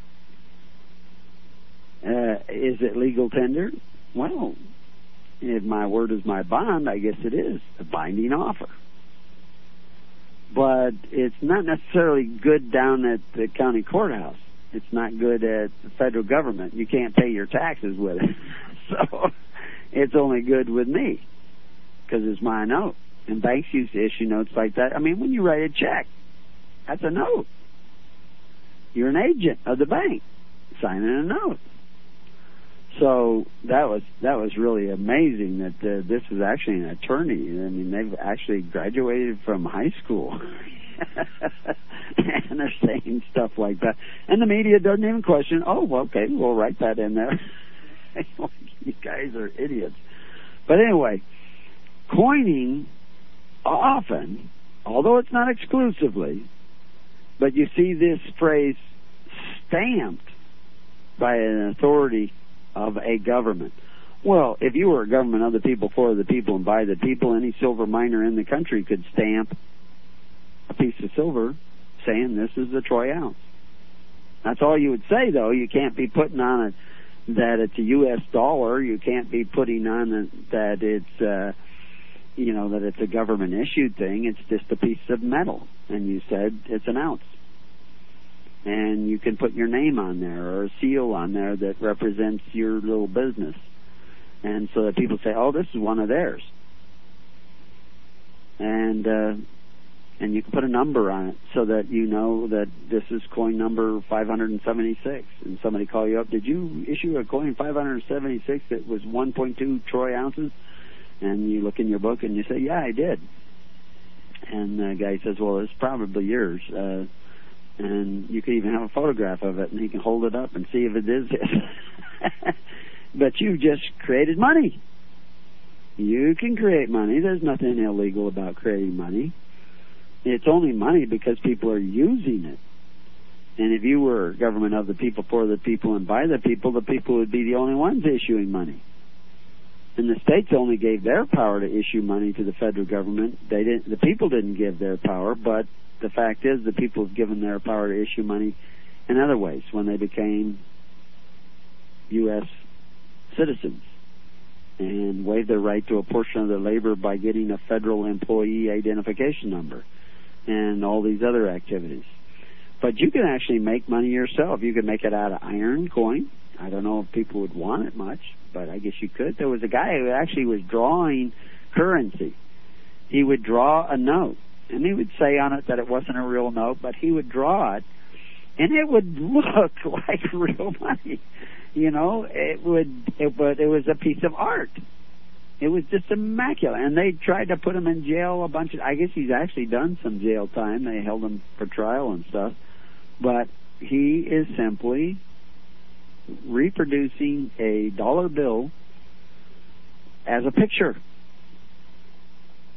S1: Uh, is it legal tender? Well, if my word is my bond, I guess it is a binding offer. but it's not necessarily good down at the county courthouse. It's not good at the federal government. You can't pay your taxes with it. so it's only good with me because it's my note. And banks used to issue notes like that. I mean, when you write a check, that's a note. You're an agent of the bank signing a note. So that was that was really amazing that uh, this is actually an attorney. I mean, they've actually graduated from high school, and they're saying stuff like that. And the media doesn't even question. Oh, okay, we'll write that in there. you guys are idiots. But anyway, coining often, although it's not exclusively, but you see this phrase stamped by an authority of a government. Well, if you were a government of the people, for the people, and by the people, any silver miner in the country could stamp a piece of silver saying this is the troy ounce. That's all you would say, though. You can't be putting on it that it's a U.S. dollar. You can't be putting on it that it's, uh, you know, that it's a government issued thing. It's just a piece of metal, and you said it's an ounce and you can put your name on there or a seal on there that represents your little business. And so that people say, "Oh, this is one of theirs." And uh and you can put a number on it so that you know that this is coin number 576 and somebody call you up did you issue a coin 576 that was 1.2 troy ounces and you look in your book and you say yeah i did and the guy says well it's probably yours uh and you can even have a photograph of it, and he can hold it up and see if it is his. but you just created money. You can create money. There's nothing illegal about creating money. It's only money because people are using it. And if you were government of the people, for the people, and by the people, the people would be the only ones issuing money. And the states only gave their power to issue money to the federal government. They didn't. The people didn't give their power, but the fact is the people have given their power to issue money in other ways when they became U.S. citizens and waived their right to a portion of their labor by getting a federal employee identification number and all these other activities. But you can actually make money yourself. You can make it out of iron coin. I don't know if people would want it much, but I guess you could. There was a guy who actually was drawing currency. He would draw a note and he would say on it that it wasn't a real note, but he would draw it, and it would look like real money. You know, it would, it, but it was a piece of art. It was just immaculate, and they tried to put him in jail a bunch of. I guess he's actually done some jail time. They held him for trial and stuff, but he is simply reproducing a dollar bill as a picture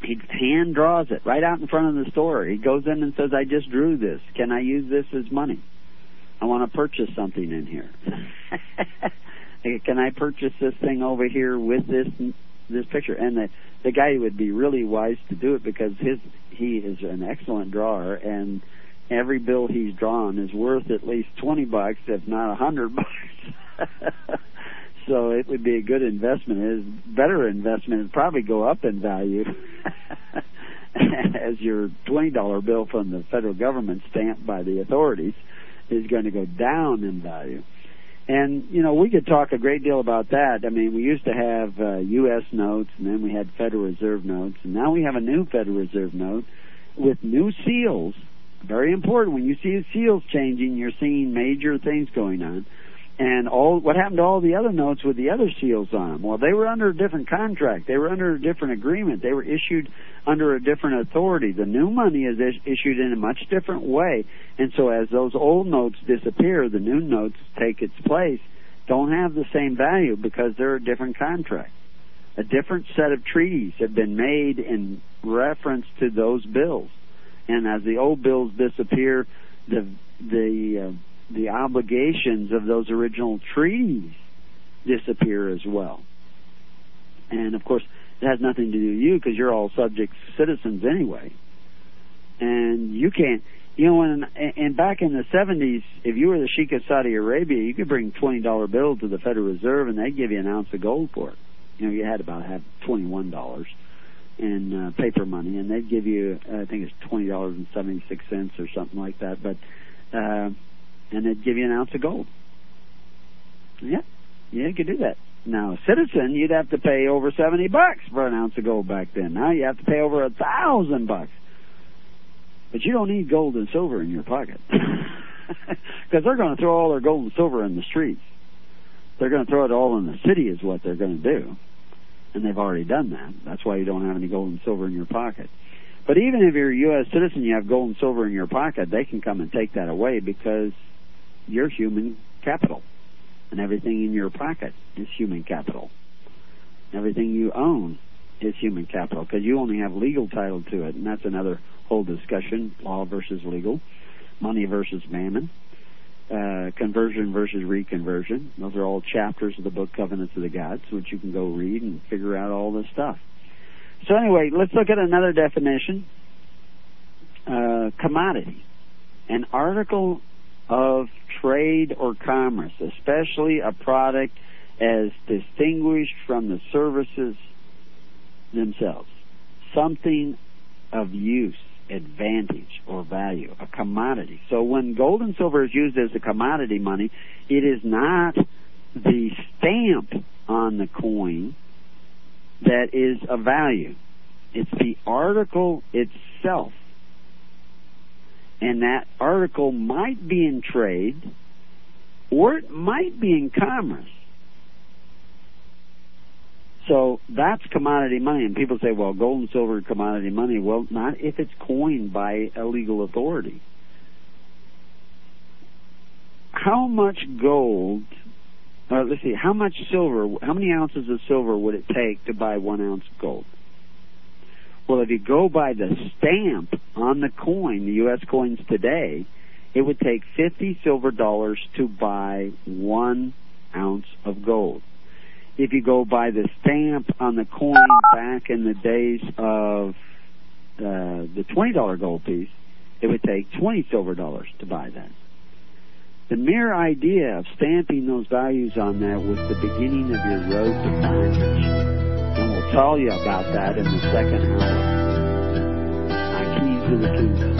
S1: he hand draws it right out in front of the store. He goes in and says, "I just drew this. Can I use this as money? I want to purchase something in here. Can I purchase this thing over here with this this picture?" And the the guy would be really wise to do it because his he is an excellent drawer and every bill he's drawn is worth at least 20 bucks if not a 100 bucks. so it would be a good investment. It is better investment. It'd probably go up in value as your twenty dollar bill from the federal government stamped by the authorities is going to go down in value. And you know we could talk a great deal about that. I mean, we used to have uh, U.S. notes, and then we had Federal Reserve notes, and now we have a new Federal Reserve note with new seals. Very important. When you see seals changing, you're seeing major things going on and all what happened to all the other notes with the other seals on them? Well, they were under a different contract. They were under a different agreement. They were issued under a different authority. The new money is is- issued in a much different way, and so as those old notes disappear, the new notes take its place. Don't have the same value because they're a different contract. A different set of treaties have been made in reference to those bills, and as the old bills disappear, the the uh, the obligations of those original treaties disappear as well. And of course, it has nothing to do with you because you're all subject citizens anyway. And you can't, you know, when, and back in the 70s, if you were the Sheikh of Saudi Arabia, you could bring $20 bills to the Federal Reserve and they'd give you an ounce of gold for it. You know, you had about have $21. in uh, paper money, and they'd give you, I think it's twenty dollars and seventy six cents or something like that. But uh, and they'd give you an ounce of gold. Yeah, yeah, you could do that. Now, citizen, you'd have to pay over seventy bucks for an ounce of gold back then. Now you have to pay over a thousand bucks. But you don't need gold and silver in your pocket. Because they're going to throw all their gold and silver in the streets. They're going to throw it all in the city, is what they're going to do. And they've already done that. That's why you don't have any gold and silver in your pocket. But even if you're a U.S. citizen, you have gold and silver in your pocket, they can come and take that away because you're human capital. And everything in your pocket is human capital. Everything you own is human capital because you only have legal title to it. And that's another whole discussion law versus legal, money versus mammon. Uh, conversion versus reconversion. Those are all chapters of the book Covenants of the Gods, which you can go read and figure out all this stuff. So anyway, let's look at another definition. Uh, commodity, an article of trade or commerce, especially a product as distinguished from the services themselves. Something of use advantage or value, a commodity. So when gold and silver is used as a commodity money, it is not the stamp on the coin that is of value. It's the article itself. And that article might be in trade or it might be in commerce. So that's commodity money, and people say, "Well, gold and silver is commodity money." Well, not if it's coined by a legal authority. How much gold? Uh, let's see. How much silver? How many ounces of silver would it take to buy one ounce of gold? Well, if you go by the stamp on the coin, the U.S. coins today, it would take 50 silver dollars to buy one ounce of gold if you go by the stamp on the coin back in the days of uh, the twenty dollar gold piece, it would take twenty silver dollars to buy that. The mere idea of stamping those values on that was the beginning of your road to bondage. Tell you about that in the second hour. My keys to the kingdom.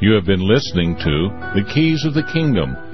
S8: You have been listening to The Keys of the Kingdom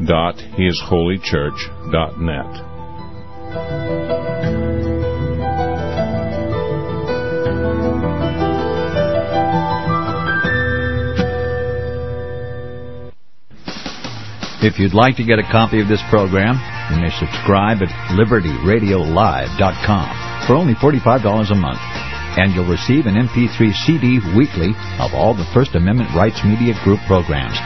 S8: www.hisholychurch.net.
S7: If you'd like to get a copy of this program, you may subscribe at libertyradiolive.com for only $45 a month and you'll receive an MP3 CD weekly of all the First Amendment Rights Media Group programs.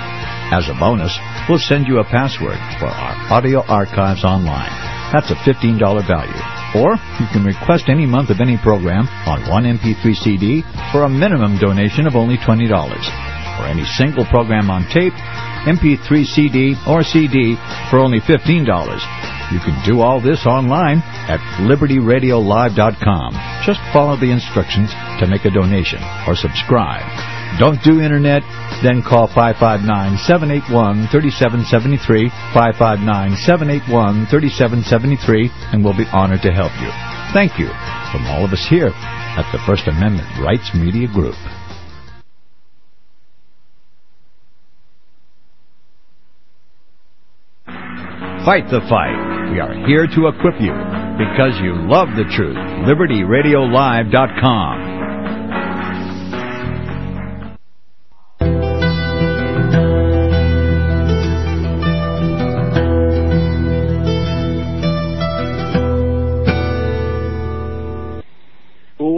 S7: As a bonus, we'll send you a password for our audio archives online. That's a $15 value. Or you can request any month of any program on one MP3 CD for a minimum donation of only $20. For any single program on tape, MP3 CD, or CD for only $15. You can do all this online at libertyradiolive.com. Just follow the instructions to make a donation or subscribe. Don't do internet? Then call 559-781-3773, 559-781-3773, and we'll be honored to help you. Thank you from all of us here at the First Amendment Rights Media Group. Fight the fight. We are here to equip you because you love the truth. LibertyRadioLive.com.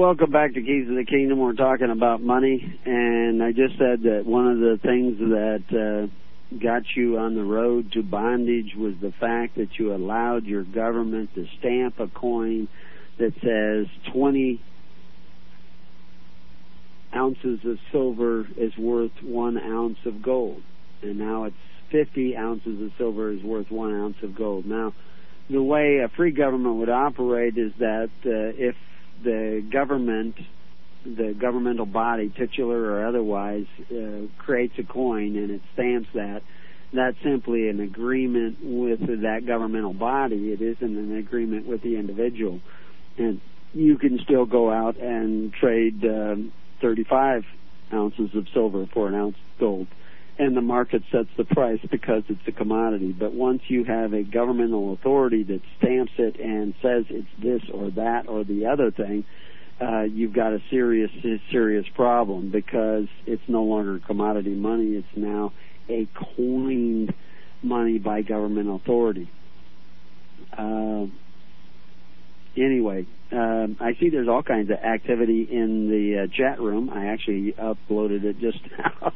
S1: welcome back to Keys of the Kingdom. We're talking about money, and I just said that one of the things that uh, got you on the road to bondage was the fact that you allowed your government to stamp a coin that says 20 ounces of silver is worth one ounce of gold. And now it's 50 ounces of silver is worth one ounce of gold. Now, the way a free government would operate is that uh, if the government, the governmental body, titular or otherwise, uh, creates a coin and it stamps that, that's simply an agreement with that governmental body. It isn't an agreement with the individual. And you can still go out and trade um, 35 ounces of silver for an ounce of gold. And the market sets the price because it's a commodity. But once you have a governmental authority that stamps it and says it's this or that or the other thing, uh, you've got a serious, serious problem because it's no longer commodity money. It's now a coined money by government authority. Uh, anyway, um, I see there's all kinds of activity in the uh, chat room. I actually uploaded it just now.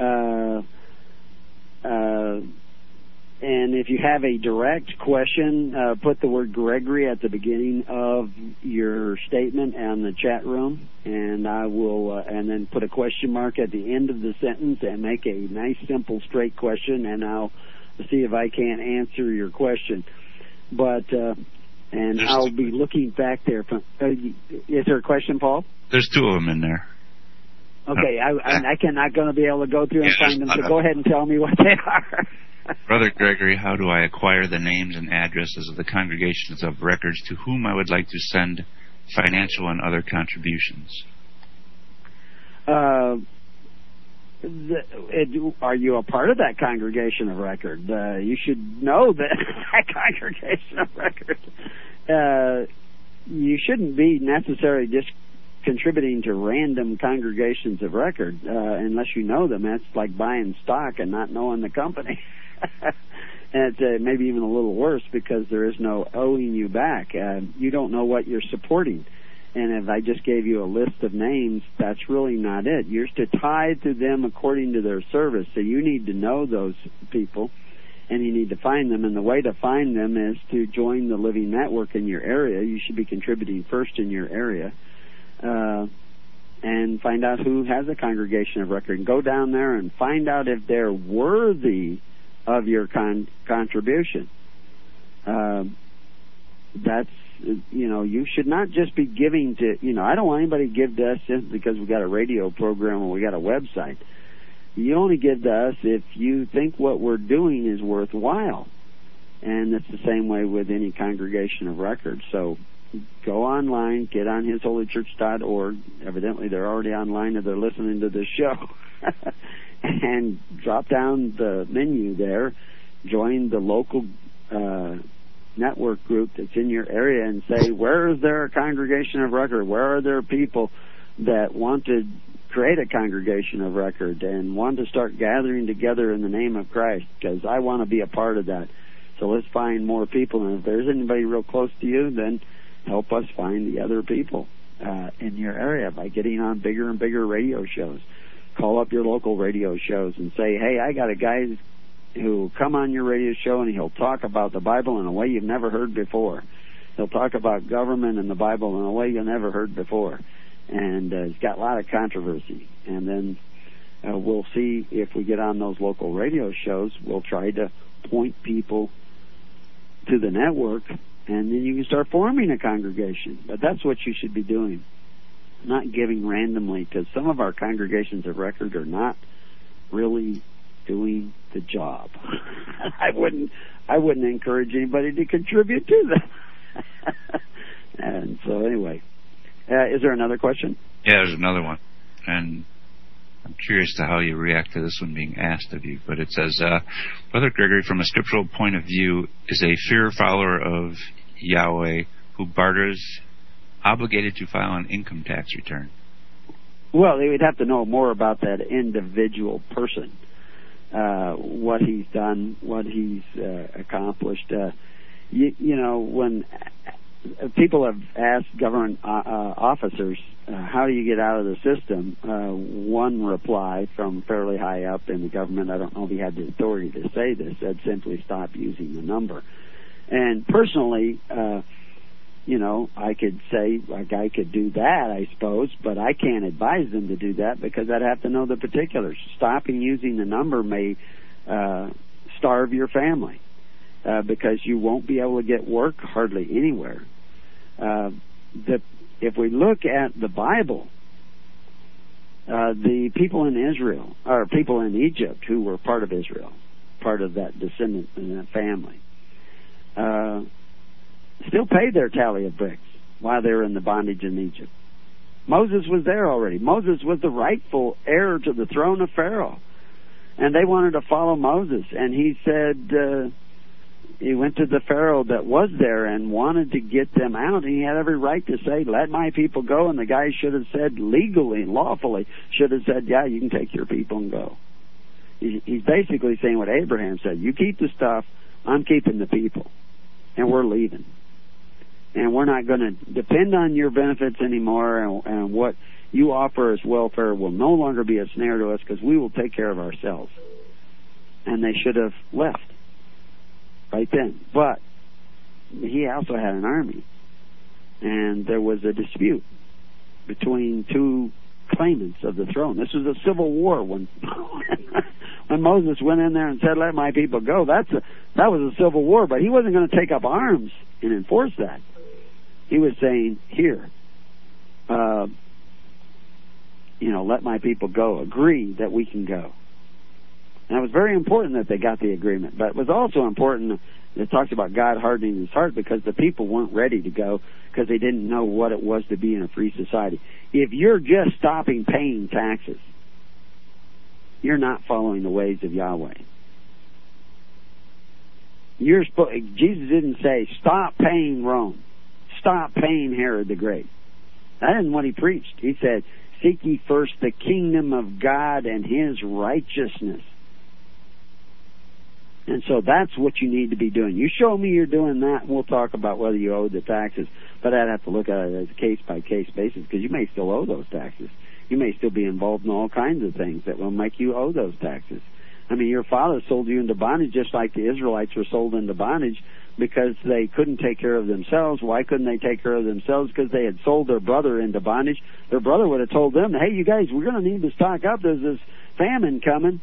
S1: Uh, uh, and if you have a direct question, uh, put the word Gregory at the beginning of your statement on the chat room, and I will, uh, and then put a question mark at the end of the sentence and make a nice, simple, straight question, and I'll see if I can't answer your question. But uh, and
S9: There's
S1: I'll be looking back there. From, uh, is there a question, Paul?
S9: There's two of them in there.
S1: Okay, I, I, I cannot going to be able to go through and
S9: Yeah,
S1: find them. So go ahead and tell me what they are.
S9: Brother Gregory, how do I acquire the names and addresses of the congregations of records to whom I would like to send financial and other contributions?
S1: uh, the, it, are you a part of that congregation of record? Uh, you should know that that congregation of record. Uh, you shouldn't be necessarily just contributing to random congregations of record uh, unless you know them. That's like buying stock and not knowing the company. and uh, maybe even a little worse because there is no owing you back. Uh, you don't know what you're supporting. And if I just gave you a list of names, that's really not it. You're to tithe to them according to their service. So you need to know those people and you need to find them. And the way to find them is to join the Living Network in your area. You should be contributing first in your area. Uh, and find out who has a congregation of record. And go down there and find out if they're worthy of your con- contribution. Um, that's you know you should not just be giving to you know I don't want anybody to give to us just because we got a radio program or we got a website. You only give to us if you think what we're doing is worthwhile, and it's the same way with any congregation of record. So go online, get on hisholychurch.org. Evidently they're already online or they're listening to this show. and drop down the menu there, join the local uh, network group that's in your area and say, where is there a congregation of record? Where are there people that want to create a congregation of record and want to start gathering together in the name of Christ? Because I want to be a part of that. So let's find more people. And if there's anybody real close to you, then help us find the other people uh, in your area by getting on bigger and bigger radio shows. Call up your local radio shows and say, hey, I got a guy who will come on your radio show and he'll talk about the Bible in a way you've never heard before. He'll talk about government and the Bible in a way you've never heard before. And uh, he's got a lot of controversy. And then uh, we'll see if we get on those local radio shows. We'll try to point people to the network, and then you can start forming a congregation. But that's what you should be doing, not giving randomly, because some of our congregations of record are not really doing the job. I wouldn't I wouldn't encourage anybody to contribute to them. and so anyway, uh, is there another question?
S9: Yeah, there's another one. And I'm curious to how you react to this one being asked of you. But it says, uh, Brother Gregory, from a scriptural point of view, is a fear follower of Yahweh who barters obligated to file an income tax return?
S1: Well, they would have to know more about that individual person, uh, what he's done, what he's uh, accomplished. Uh, you, you know, when people have asked government uh, uh, officers, uh, how do you get out of the system? Uh, one reply from fairly high up in the government, I don't know if he had the authority to say this, said simply stop using the number. And personally, uh, you know, I could say a guy could do that, I suppose, but I can't advise them to do that because I'd have to know the particulars. Stopping using the number may uh, starve your family uh, because you won't be able to get work hardly anywhere. Uh, if we look at the Bible, uh, the people in Israel, or people in Egypt who were part of Israel, part of that descendant and that family, uh, still paid their tally of bricks while they were in the bondage in Egypt. Moses was there already. Moses was the rightful heir to the throne of Pharaoh. And they wanted to follow Moses. And he said, uh, he went to the Pharaoh that was there and wanted to get them out. And he had every right to say, let my people go. And the guy should have said legally lawfully, should have said, yeah, you can take your people and go. He's basically saying what Abraham said. You keep the stuff, I'm keeping the people. And we're leaving and we're not going to depend on your benefits anymore and, and what you offer as welfare will no longer be a snare to us because we will take care of ourselves and they should have left right then. But he also had an army. And there was a dispute between two claimants of the throne. This was a civil war when when Moses went in there and said let my people go. That's a that was a civil war but he wasn't going to take up arms and enforce that. He was saying, here, uh, you know, let my people go. Agree that we can go. And it was very important that they got the agreement. But it was also important that it talks about God hardening his heart because the people weren't ready to go because they didn't know what it was to be in a free society. If you're just stopping paying taxes, you're not following the ways of Yahweh. You're Jesus didn't say stop paying Rome stop paying Herod the Great. That isn't what he preached. He said, Seek ye first the kingdom of God and his righteousness. And so that's what you need to be doing. You show me you're doing that, and we'll talk about whether you owe the taxes. But I'd have to look at it as a case by case basis because you may still owe those taxes. You may still be involved in all kinds of things that will make you owe those taxes. I mean, your father sold you into bondage just like the Israelites were sold into bondage because they couldn't take care of themselves. Why couldn't they take care of themselves? Because they had sold their brother into bondage. Their brother would have told them, "Hey, you guys, we're going to need to stock up. There's this famine coming."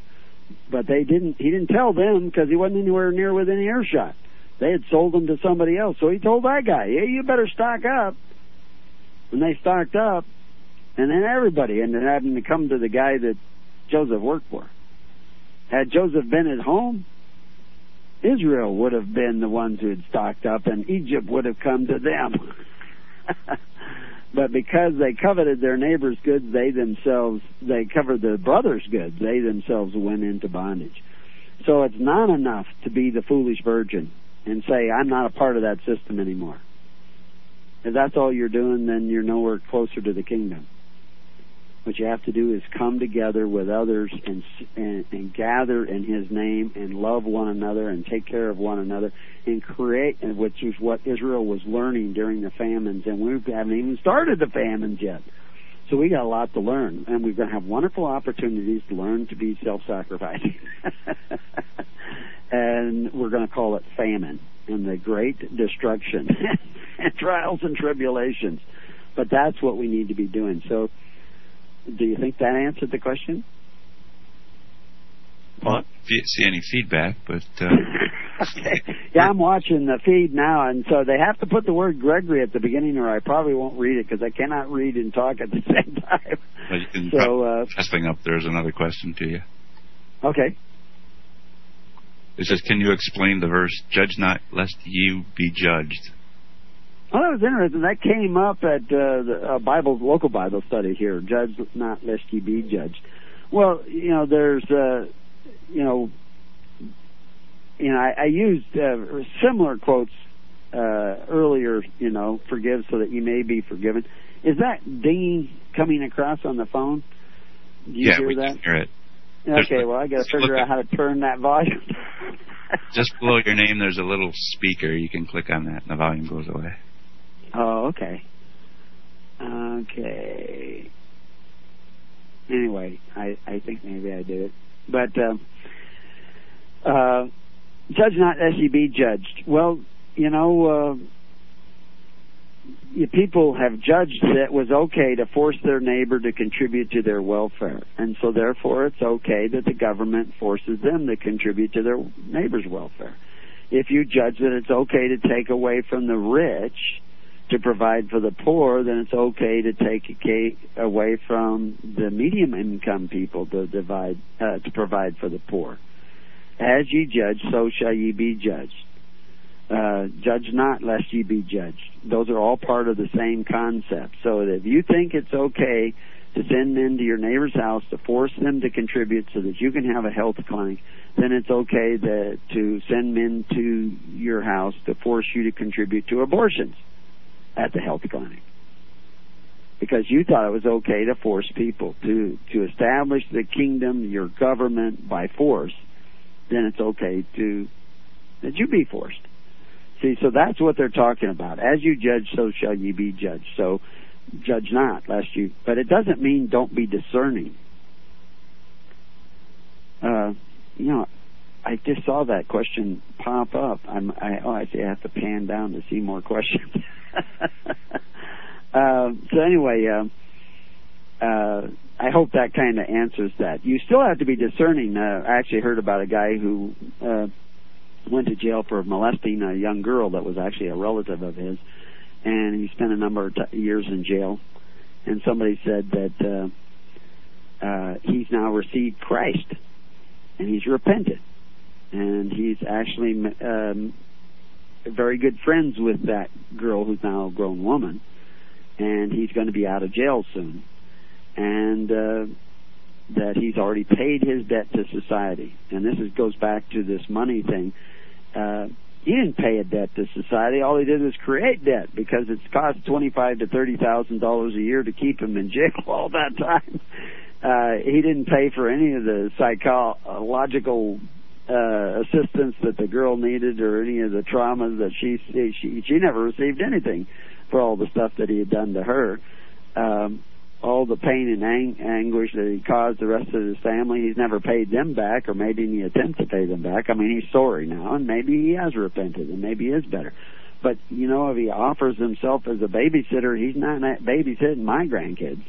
S1: But they didn't. He didn't tell them because he wasn't anywhere near within earshot. They had sold them to somebody else. So he told that guy, "Hey, you better stock up." And they stocked up, and then everybody ended up having to come to the guy that Joseph worked for. Had Joseph been at home, Israel would have been the ones who had stocked up, and Egypt would have come to them. but because they coveted their neighbor's goods, they themselves they covered their brother's goods. They themselves went into bondage. So it's not enough to be the foolish virgin and say, "I'm not a part of that system anymore." If that's all you're doing, then you're nowhere closer to the kingdom. What you have to do is come together with others and, and, and gather in His name and love one another and take care of one another and create, which is what Israel was learning during the famines. And we haven't even started the famines yet. So we got a lot to learn, and we're going to have wonderful opportunities to learn to be self-sacrificing. and we're going to call it famine and the great destruction and trials and tribulations. But that's what we need to be doing. So do you think that answered the question?
S9: Well, if you see any feedback, but uh,
S1: okay. Yeah, I'm watching the feed now, and so they have to put the word Gregory at the beginning, or I probably won't read it because I cannot read and talk at the same time.
S9: Well, you can
S1: so, uh,
S9: testing up. There's another question to you.
S1: Okay.
S9: It says, "Can you explain the verse, Judge not, lest you be judged"?
S1: Well, that was interesting. That came up at uh, the uh, Bible local Bible study here. Judge not lest ye be judged. Well, you know, there's, uh, you know, you know, I, I used uh, similar quotes uh, earlier. You know, forgive so that you may be forgiven. Is that dinging coming across on the phone? Do you
S9: yeah,
S1: hear
S9: we
S1: that?
S9: can hear it.
S1: Okay, well, I got to figure out how to turn that volume.
S9: just below your name, there's a little speaker. You can click on that, and the volume goes away.
S1: Oh, okay. Okay. Anyway, I I think maybe I did it, but um, uh, judge not be judged. Well, you know, uh, people have judged that it was okay to force their neighbor to contribute to their welfare, and so therefore it's okay that the government forces them to contribute to their neighbor's welfare. If you judge that it's okay to take away from the rich to provide for the poor, then it's okay to take away from the medium income people to divide uh, to provide for the poor. As ye judge, so shall ye be judged. Uh, judge not, lest ye be judged. Those are all part of the same concept. So if you think it's okay to send men to your neighbor's house to force them to contribute so that you can have a health clinic, then it's okay to, to send men to your house to force you to contribute to abortions at the health clinic. Because you thought it was okay to force people to, to establish the kingdom, your government by force, then it's okay to, that you be forced. See, so that's what they're talking about. As you judge, so shall ye be judged. So judge not, lest you, but it doesn't mean don't be discerning. Uh, you know, I just saw that question pop up. I'm, I, oh, I see. I have to pan down to see more questions. uh, so anyway, uh, uh, I hope that kind of answers that. You still have to be discerning. Uh, I actually heard about a guy who uh, went to jail for molesting a young girl that was actually a relative of his, and he spent a number of t- years in jail. And somebody said that uh, uh, he's now received Christ, and he's repented, and he's actually um, very good friends with that girl who's now a grown woman, and he's going to be out of jail soon, and uh, that he's already paid his debt to society. And this is, goes back to this money thing. Uh, he didn't pay a debt to society. All he did was create debt because it's cost twenty-five to thirty thousand dollars a year to keep him in jail all that time. Uh, he didn't pay for any of the psychological uh, assistance that the girl needed or any of the traumas that she she she never received anything for all the stuff that he had done to her. Um, all the pain and ang- anguish that he caused the rest of his family, he's never paid them back or made any attempt to pay them back. I mean, he's sorry now, and maybe he has repented, and maybe he is better. But you know, if he offers himself as a babysitter, he's not babysitting my grandkids.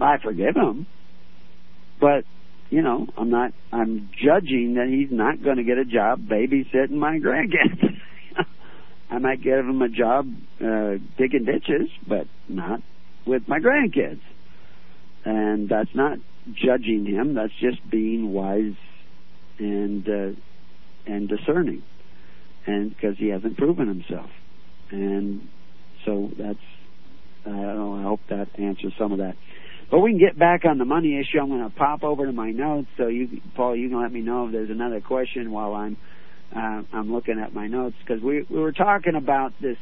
S1: I forgive him, but you know, I'm not. I'm judging that he's not going to get a job babysitting my grandkids. I might give him a job uh, digging ditches, but not with my grandkids. And that's not judging him. That's just being wise and uh, and discerning, and because he hasn't proven himself. And so that's. I don't know. I hope that answers some of that. But we can get back on the money issue. I'm going to pop over to my notes, so you, Paul, you can let me know if there's another question while I'm uh, I'm looking at my notes because we we were talking about this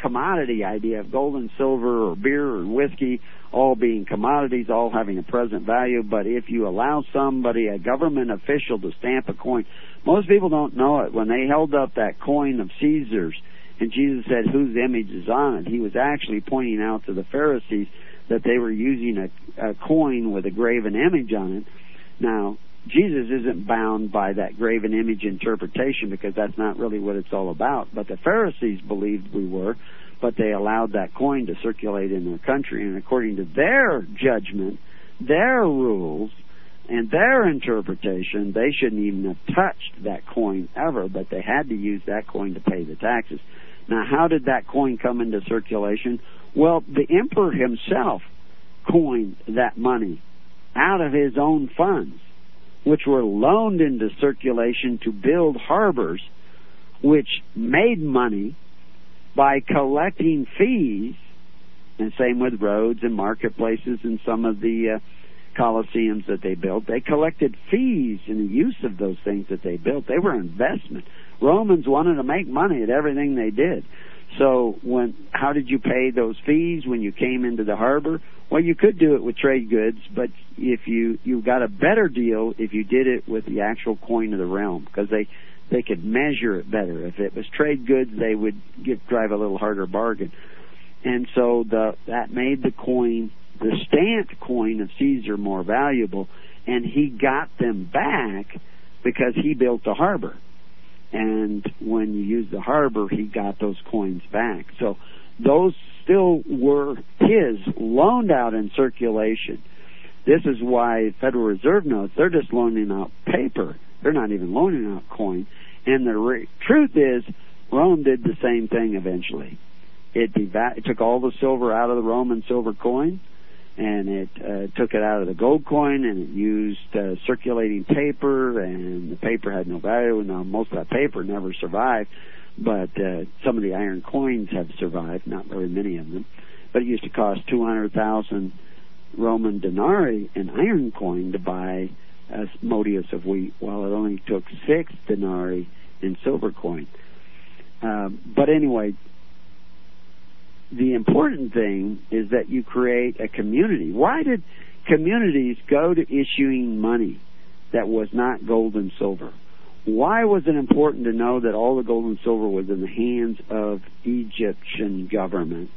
S1: commodity idea of gold and silver or beer and whiskey all being commodities, all having a present value. But if you allow somebody, a government official, to stamp a coin, most people don't know it. When they held up that coin of Caesar's and Jesus said, whose image is on it, he was actually pointing out to the Pharisees that they were using a, a coin with a graven image on it. Now, Jesus isn't bound by that graven image interpretation because that's not really what it's all about. But the Pharisees believed we were, but they allowed that coin to circulate in their country. And according to their judgment, their rules, and their interpretation, they shouldn't even have touched that coin ever, but they had to use that coin to pay the taxes. Now, how did that coin come into circulation? Well, the emperor himself coined that money out of his own funds which were loaned into circulation to build harbors, which made money by collecting fees, and same with roads and marketplaces and some of the uh, coliseums that they built. They collected fees in the use of those things that they built. They were investment. Romans wanted to make money at everything they did. So when how did you pay those fees when you came into the harbor? Well, you could do it with trade goods, but if you you got a better deal if you did it with the actual coin of the realm because they they could measure it better. If it was trade goods, they would get drive a little harder bargain. And so the that made the coin, the stamped coin of Caesar more valuable, and he got them back because he built the harbor. And when you use the harbor, he got those coins back. So those still were his, loaned out in circulation. This is why Federal Reserve notes, they're just loaning out paper. They're not even loaning out coin. And the re- truth is, Rome did the same thing eventually. It, deva- it took all the silver out of the Roman silver coin, and it uh, took it out of the gold coin, and it used uh, circulating paper, and the paper had no value. Now most of that paper never survived, but uh, some of the iron coins have survived. Not very many of them, but it used to cost two hundred thousand Roman denarii an iron coin to buy a modius of wheat, while it only took six denarii in silver coin. Um, but anyway, the important thing is that you create a community. Why did communities go to issuing money that was not gold and silver? Why was it important to know that all the gold and silver was in the hands of Egyptian government,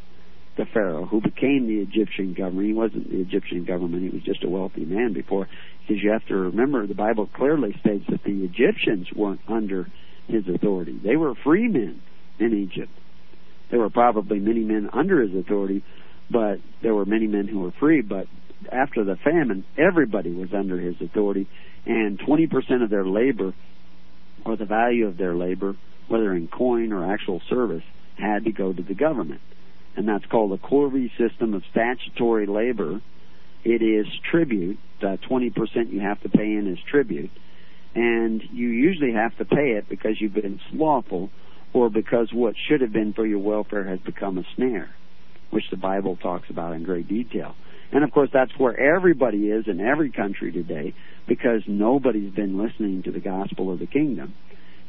S1: the Pharaoh, who became the Egyptian government? He wasn't the Egyptian government, he was just a wealthy man before. Because you have to remember, the Bible clearly states that the Egyptians weren't under his authority. They were free men in Egypt. There were probably many men under his authority, but there were many men who were free. But after the famine, everybody was under his authority, and 20% of their labor, or the value of their labor, whether in coin or actual service, had to go to the government. And that's called the corvée system of statutory labor. It is tribute. Uh, 20% you have to pay in as tribute. And you usually have to pay it because you've been slothful or because what should have been for your welfare has become a snare, which the Bible talks about in great detail. And of course, that's where everybody is in every country today because nobody's been listening to the gospel of the kingdom.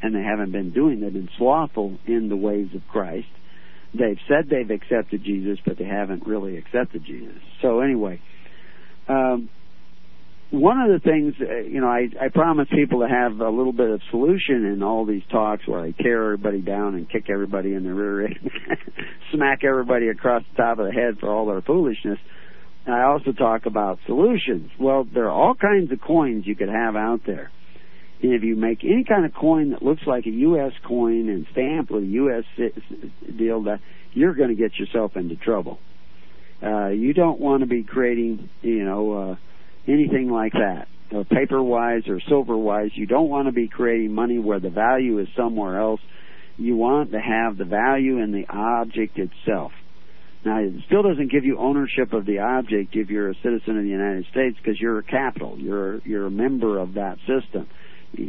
S1: And they haven't been doing. They've been slothful in the ways of Christ. They've said they've accepted Jesus, but they haven't really accepted Jesus. So anyway, um, one of the things, uh, you know, I, I promise people to have a little bit of solution in all these talks where I tear everybody down and kick everybody in the rear end, smack everybody across the top of the head for all their foolishness. I also talk about solutions. Well, there are all kinds of coins you could have out there. And if you make any kind of coin that looks like a U.S. coin and stamped with a U.S. deal, that you're going to get yourself into trouble. Uh, you don't want to be creating, you know, uh, anything like that. Or paper wise or silver wise, you don't want to be creating money where the value is somewhere else. You want to have the value in the object itself. Now, it still doesn't give you ownership of the object if you're a citizen of the United States because you're a capital. You're you're a member of that system,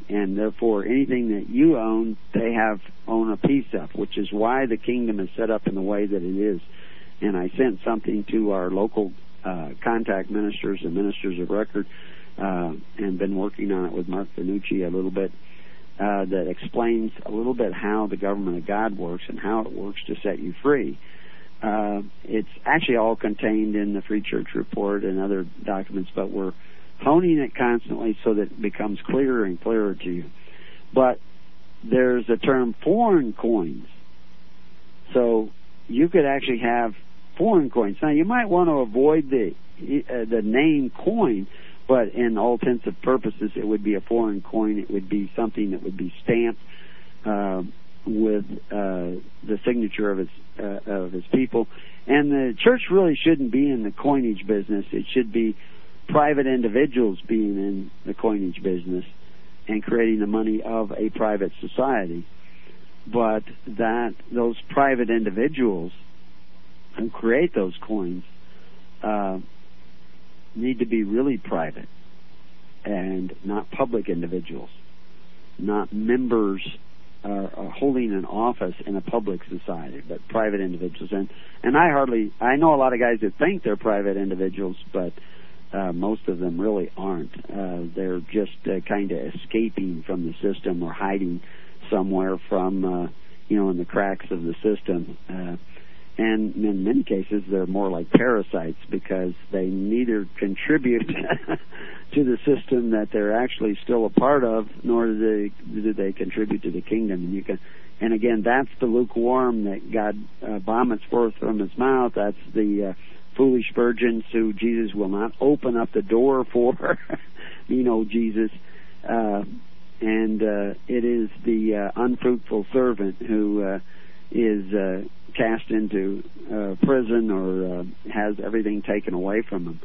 S1: and therefore anything that you own, they have own a piece of, which is why the kingdom is set up in the way that it is. And I sent something to our local contact ministers and ministers of record, uh, and been working on it with Mark Venucci a little bit. Uh, that explains a little bit how the government of God works and how it works to set you free. Uh, it's actually all contained in the Free Church Report and other documents, but we're honing it constantly so that it becomes clearer and clearer to you. But there's a term foreign coins. So you could actually have foreign coins. Now you might want to avoid the uh, the name coin, but in all intents and purposes, it would be a foreign coin. It would be something that would be stamped uh, with uh, the signature of its uh, of his people. And the church really shouldn't be in the coinage business. It should be private individuals being in the coinage business and creating the money of a private society. But that those private individuals who create those coins uh, need to be really private and not public individuals, not members uh, holding an office in a public society, but private individuals. And and I hardly I know a lot of guys that think they're private individuals, but uh, most of them really aren't. Uh, they're just uh, kind of escaping from the system or hiding somewhere from uh, you know in the cracks of the system. Uh, and in many cases they're more like parasites because they neither contribute to the system that they're actually still a part of, nor do they do they contribute to the kingdom. And you can, and again, that's the lukewarm that God uh, vomits forth from His mouth. That's the uh, foolish virgins who Jesus will not open up the door for. you know, Jesus. Uh, and uh, it is the uh, unfruitful servant who uh, is uh, cast into uh, prison or uh, has everything taken away from them.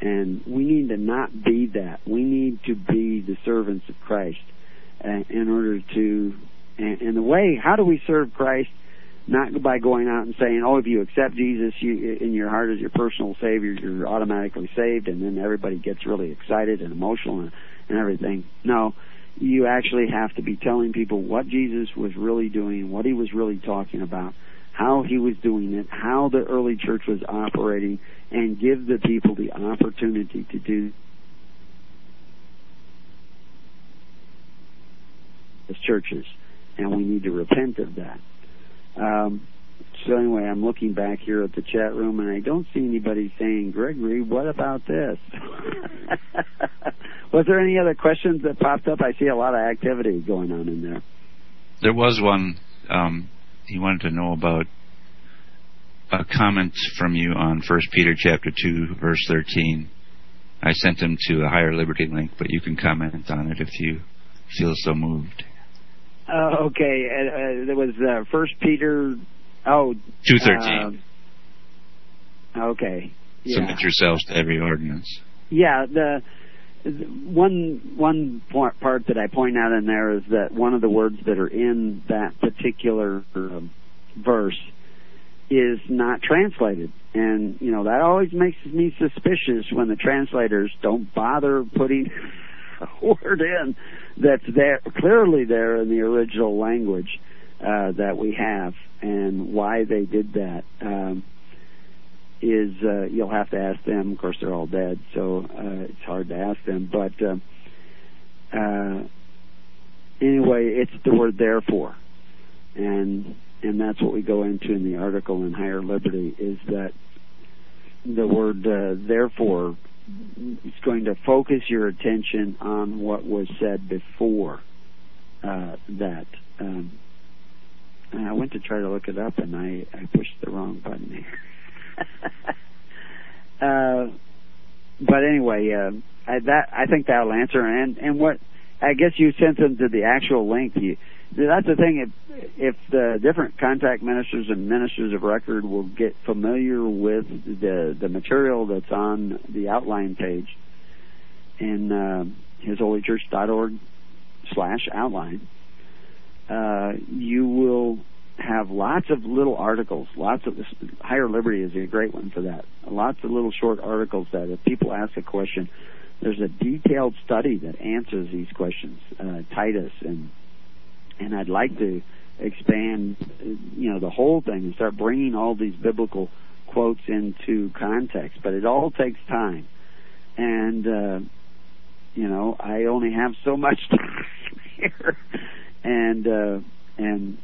S1: And we need to not be that. We need to be the servants of Christ uh, in order to. And, and the way, how do we serve Christ? Not by going out and saying, "Oh, if you accept Jesus you, in your heart as your personal Savior, you're automatically saved," and then everybody gets really excited and emotional and, and everything. No, you actually have to be telling people what Jesus was really doing, what he was really talking about, how he was doing it, how the early church was operating, and give the people the opportunity to do as churches. And we need to repent of that. Um, so anyway, I'm looking back here at the chat room, and I don't see anybody saying, "Gregory, what about this?" Was there any other questions that popped up? I see a lot of activity going on in there.
S9: There was one. Um, he wanted to know about a comment from you on First Peter chapter two, verse thirteen. I sent him to a higher liberty link, but you can comment on it if you feel so moved.
S1: Uh, okay, uh, uh, there was uh, First Peter. Oh,
S9: two thirteen.
S1: Uh, okay. Yeah.
S9: Submit yourselves to every ordinance.
S1: Yeah, the one one part that I point out in there is that one of the words that are in that particular um, verse is not translated, and you know that always makes me suspicious when the translators don't bother putting a word in that's there clearly there in the original language uh, that we have, and why they did that. Um, is uh, you'll have to ask them. Of course, they're all dead, so uh, it's hard to ask them. But uh, uh, anyway, it's the word therefore, and and that's what we go into in the article in Higher Liberty is that the word uh, therefore is going to focus your attention on what was said before uh, that. Um, I went to try to look it up and I, I pushed the wrong button here. uh, but anyway, uh, I, that I think that'll answer. And and what I guess you sent them to the actual link. You, that's the thing. If if the different contact ministers and ministers of record will get familiar with the the material that's on the outline page in uh, hisholychurch.org slash outline, uh, you will have lots of little articles. Lots of this, Higher Liberty is a great one for that. Lots of little short articles that if people ask a question, there's a detailed study that answers these questions. Uh, Titus and and I'd like to expand, you know, the whole thing and start bringing all these biblical quotes into context. But it all takes time, and uh, you know, I only have so much time here, and uh, and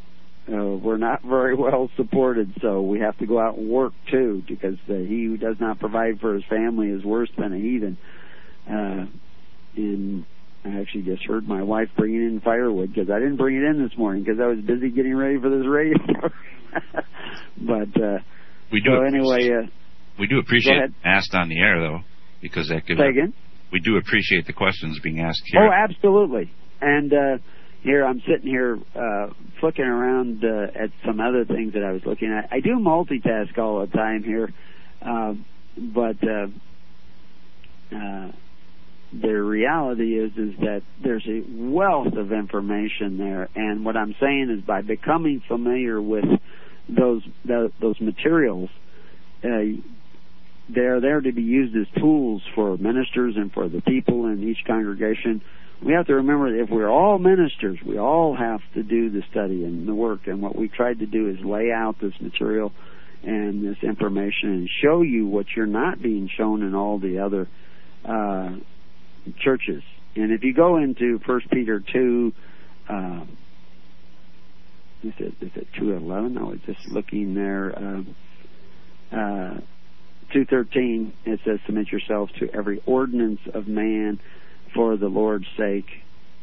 S1: uh, we're not very well supported, so we have to go out and work too, because uh, he who does not provide for his family is worse than a heathen. Uh, and I actually just heard my wife bringing in firewood because I didn't bring it in this morning because I was busy getting ready for this radio. but uh,
S9: we do
S1: so anyway. Uh,
S9: we do appreciate asked on the air though, because that gives.
S1: Say again.
S9: We do appreciate the questions being asked here.
S1: Oh, absolutely, and. uh here I'm sitting here uh, flicking around uh, at some other things that I was looking at. I do multitask all the time here, uh, but uh, uh, the reality is is that there's a wealth of information there, and what I'm saying is by becoming familiar with those the, those materials. Uh, they're there to be used as tools for ministers and for the people in each congregation we have to remember that if we're all ministers, we all have to do the study and the work. And what we tried to do is lay out this material and this information and show you what you're not being shown in all the other uh, churches. And if you go into First Peter two, uh, is it is it two eleven? I was just looking there. Uh, uh, 2.13, it says, Submit yourselves to every ordinance of man for the Lord's sake,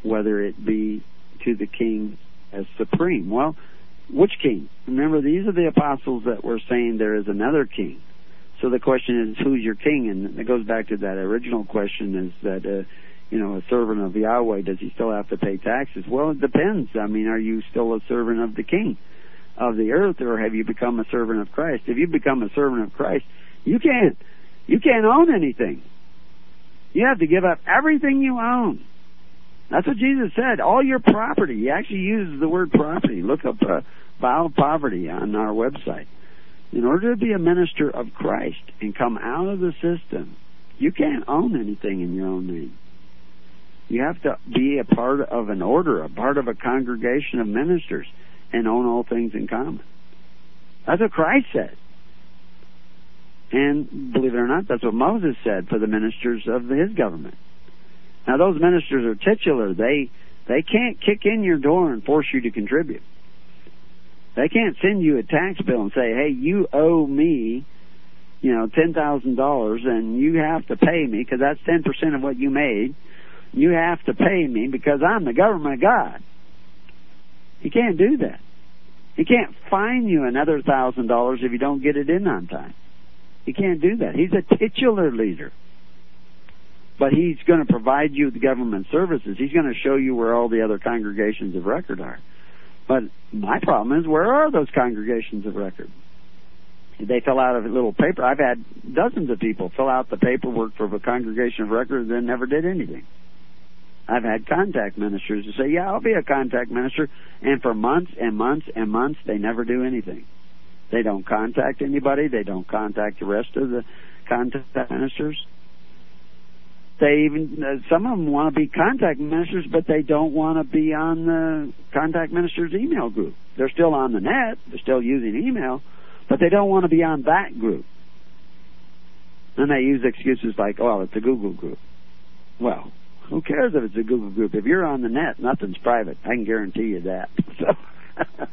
S1: whether it be to the king as supreme. Well, which king? Remember, these are the apostles that were saying there is another king. So the question is, who's your king? And it goes back to that original question: is that uh, you know a servant of Yahweh does he still have to pay taxes? Well, it depends. I mean, are you still a servant of the king of the earth, or have you become a servant of Christ? If you become a servant of Christ, you can't you can't own anything. You have to give up everything you own. That's what Jesus said. All your property. He actually uses the word property. Look up uh, vile poverty on our website. In order to be a minister of Christ and come out of the system, you can't own anything in your own name. You have to be a part of an order, a part of a congregation of ministers, and own all things in common. That's what Christ said. And believe it or not, that's what Moses said for the ministers of his government. Now those ministers are titular. They they can't kick in your door and force you to contribute. They can't send you a tax bill and say, "Hey, you owe me, you know, ten thousand dollars, and you have to pay me because that's ten percent of what you made. You have to pay me because I'm the government of God." He can't do that. He can't fine you another thousand dollars if you don't get it in on time. He can't do that. He's a titular leader but he's going to provide you the government services. He's going to show you where all the other congregations of record are. But my problem is, where are those congregations of record? They fill out a little paper. I've had dozens of people fill out the paperwork for a congregation of record and then never did anything. I've had contact ministers who say, "Yeah, I'll be a contact minister," and for months and months and months they never do anything. They don't contact anybody. They don't contact the rest of the contact ministers they even uh, some of them want to be contact ministers, but they don't want to be on the contact ministers email group. They're still on the net, they're still using email, but they don't want to be on that group. And they use excuses like, "Oh, it's a Google group." Well, who cares if it's a Google group? If you're on the net, nothing's private. I can guarantee you that. So.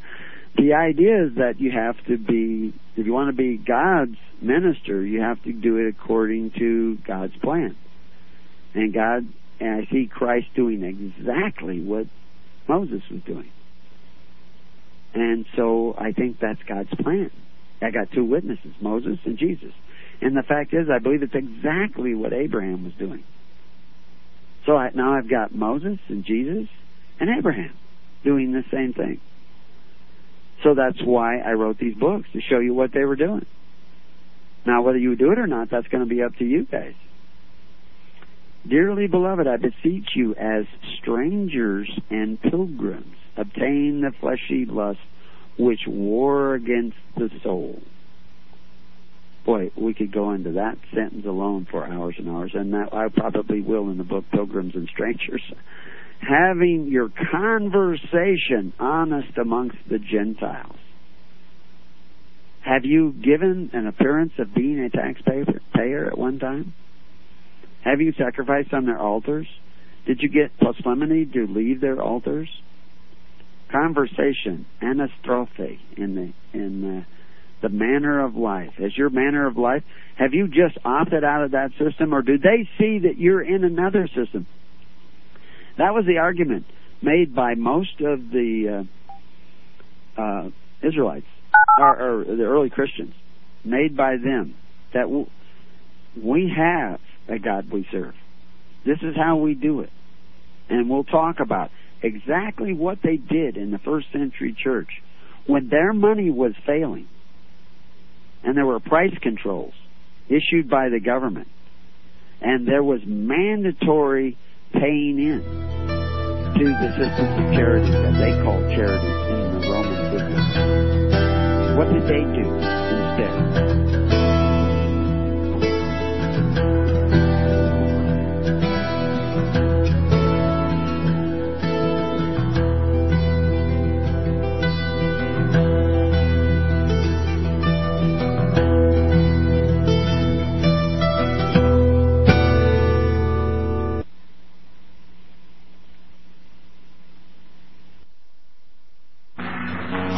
S1: The idea is that you have to be, if you want to be God's minister, you have to do it according to God's plan. And God, and I see Christ doing exactly what Moses was doing. And so I think that's God's plan. I got two witnesses, Moses and Jesus. And the fact is, I believe it's exactly what Abraham was doing. So I, now I've got Moses and Jesus and Abraham doing the same thing. So that's why I wrote these books to show you what they were doing. Now, whether you do it or not, that's going to be up to you guys. Dearly beloved, I beseech you as strangers and pilgrims, obtain the fleshy lust which war against the soul. Boy, we could go into that sentence alone for hours and hours, and that I probably will in the book Pilgrims and Strangers. Having your conversation honest amongst the Gentiles. Have you given an appearance of being a taxpayer at one time? Have you sacrificed on their altars? Did you get proselytity to leave their altars? Conversation, anastrophe, in the in the, the manner of life. Is your manner of life, have you just opted out of that system, or do they see that you're in another system? That was the argument made by most of the uh, uh, Israelites or, or the early Christians, made by them that we have a God we serve. This is how we do it. And we'll talk about exactly what they did in the first century church when their money was failing and there were price controls issued by the government and there was mandatory paying in to the systems of charity that they called charity in the Roman system. What did they do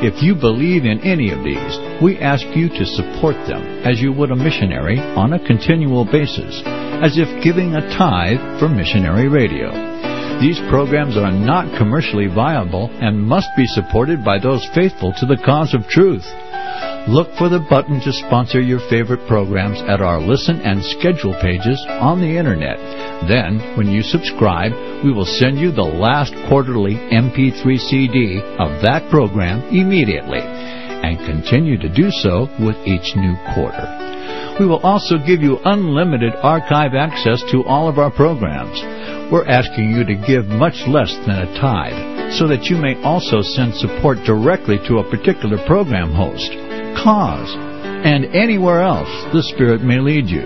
S7: If you believe in any of these, we ask you to support them as you would a missionary on a continual basis, as if giving a tithe for missionary radio. These programs are not commercially viable and must be supported by those faithful to the cause of truth. Look for the button to sponsor your favorite programs at our listen and schedule pages on the internet. Then, when you subscribe, we will send you the last quarterly MP3 CD of that program immediately and continue to do so with each new quarter. We will also give you unlimited archive access to all of our programs. We're asking you to give much less than a tithe so that you may also send support directly to a particular program host cause, and anywhere else the Spirit may lead you.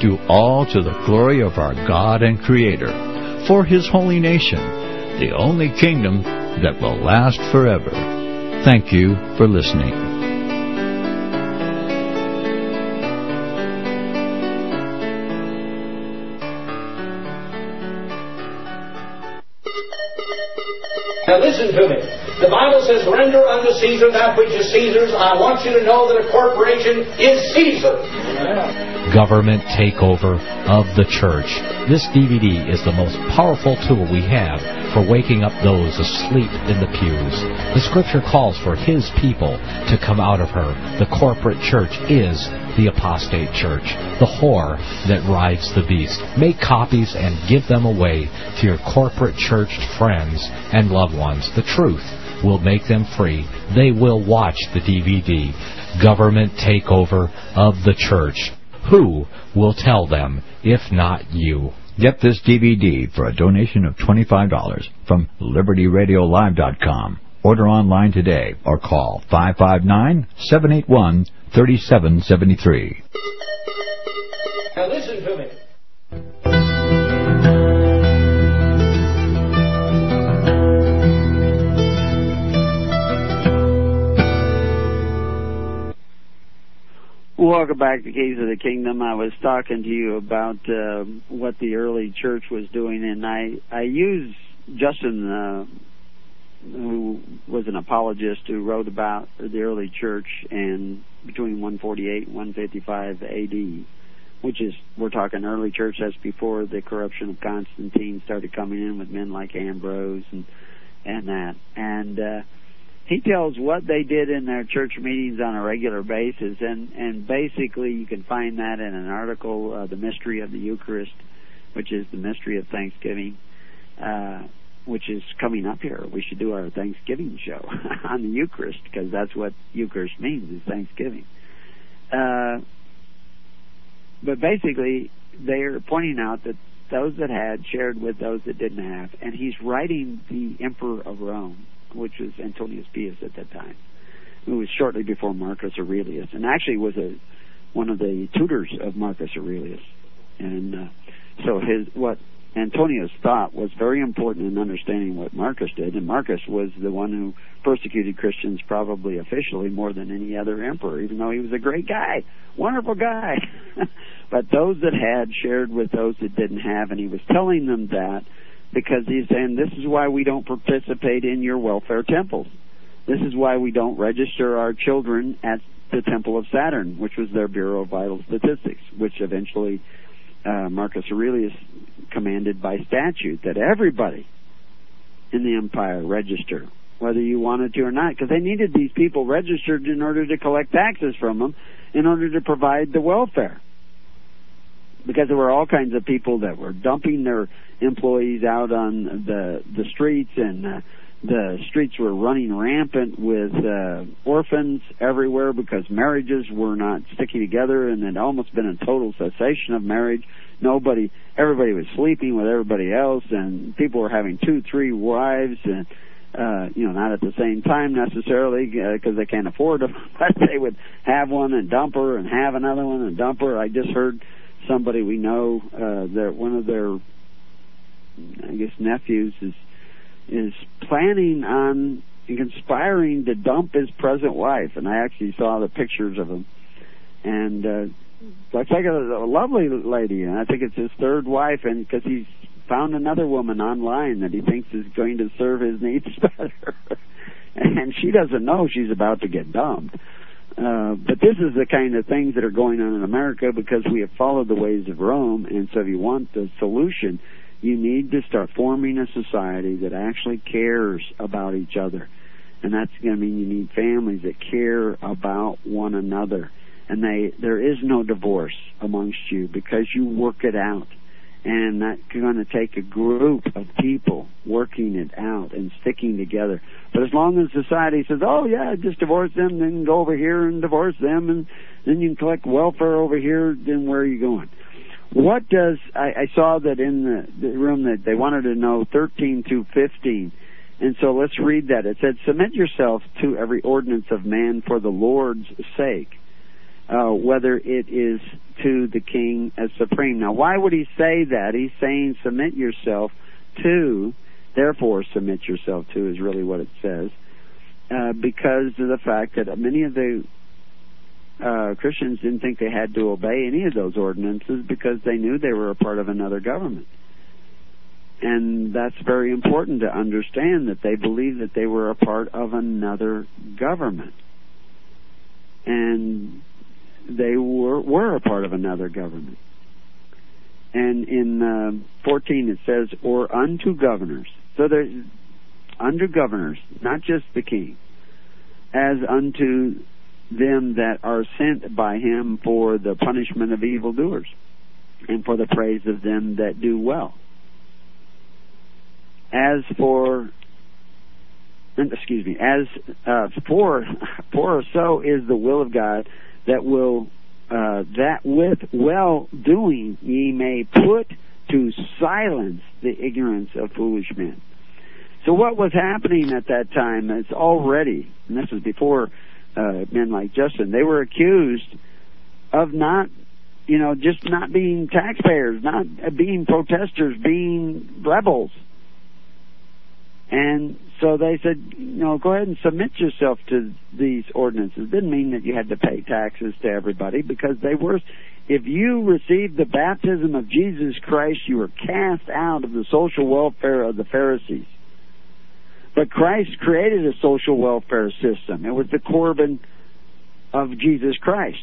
S7: Do all to the glory of our God and Creator, for His holy nation, the only kingdom that will last forever. Thank you for listening.
S5: Now listen to me. The Bible says, render unto Caesar that which is Caesar's. I want you to know that a corporation is Caesar.
S6: Government takeover of the church. This DVD is the most powerful tool we have for waking up those asleep in the pews. The scripture calls for his people to come out of her. The corporate church is the apostate church, the whore that rides the beast. Make copies and give them away to your corporate church friends and loved ones. The truth will make them free. They will watch the DVD. Government takeover of the church. Who will tell them if not you?
S7: Get this DVD for a donation of $25 from LibertyRadioLive.com. Order online today or call 559 781 3773.
S5: Now listen to me.
S1: Welcome back to Keys of the Kingdom. I was talking to you about uh, what the early church was doing, and I I use Justin, uh, who was an apologist who wrote about the early church and between 148 and 155 A.D., which is we're talking early church. That's before the corruption of Constantine started coming in with men like Ambrose and and that and. uh he tells what they did in their church meetings on a regular basis, and and basically you can find that in an article, uh, "The Mystery of the Eucharist," which is the mystery of Thanksgiving, uh, which is coming up here. We should do our Thanksgiving show on the Eucharist because that's what Eucharist means is Thanksgiving. Uh, but basically, they're pointing out that those that had shared with those that didn't have, and he's writing the Emperor of Rome which was Antonius Pius at that time, who was shortly before Marcus Aurelius, and actually was a one of the tutors of Marcus Aurelius. And uh, so his what Antonius thought was very important in understanding what Marcus did, and Marcus was the one who persecuted Christians probably officially more than any other emperor, even though he was a great guy, wonderful guy. but those that had shared with those that didn't have, and he was telling them that because he's saying this is why we don't participate in your welfare temples. This is why we don't register our children at the Temple of Saturn, which was their Bureau of Vital Statistics, which eventually uh, Marcus Aurelius commanded by statute that everybody in the empire register, whether you wanted to or not, because they needed these people registered in order to collect taxes from them, in order to provide the welfare. Because there were all kinds of people that were dumping their employees out on the the streets and uh, the streets were running rampant with uh, orphans everywhere because marriages were not sticking together and it almost been a total cessation of marriage. Nobody everybody was sleeping with everybody else and people were having two three wives and uh you know not at the same time necessarily because uh, they can't afford them but they would have one and dump her and have another one and dump her. I just heard somebody we know uh that one of their i guess nephews is is planning on conspiring to dump his present wife and i actually saw the pictures of him and uh looks like a, a lovely lady and i think it's his third wife and because he's found another woman online that he thinks is going to serve his needs better. and she doesn't know she's about to get dumped. Uh, but this is the kind of things that are going on in America because we have followed the ways of Rome, and so if you want the solution, you need to start forming a society that actually cares about each other. And that's going to mean you need families that care about one another. And they, there is no divorce amongst you because you work it out and that's going to take a group of people working it out and sticking together. But as long as society says, "Oh yeah, just divorce them, then go over here and divorce them, and then you can collect welfare over here," then where are you going? What does I, I saw that in the, the room that they wanted to know 13 to 15, and so let's read that. It said, "Submit yourself to every ordinance of man for the Lord's sake." Uh, whether it is to the king as supreme. Now, why would he say that? He's saying submit yourself to, therefore submit yourself to is really what it says, uh, because of the fact that many of the uh, Christians didn't think they had to obey any of those ordinances because they knew they were a part of another government. And that's very important to understand that they believed that they were a part of another government. And they were were a part of another government. And in uh, 14 it says, or unto governors. So there's under governors, not just the king, as unto them that are sent by him for the punishment of evildoers and for the praise of them that do well. As for excuse me, as uh, for for so is the will of God that will uh, that with well doing ye may put to silence the ignorance of foolish men. So what was happening at that time is already, and this was before uh, men like Justin, they were accused of not, you know, just not being taxpayers, not being protesters, being rebels. And so they said, you know, go ahead and submit yourself to these ordinances. Didn't mean that you had to pay taxes to everybody because they were, if you received the baptism of Jesus Christ, you were cast out of the social welfare of the Pharisees. But Christ created a social welfare system. It was the Corban of Jesus Christ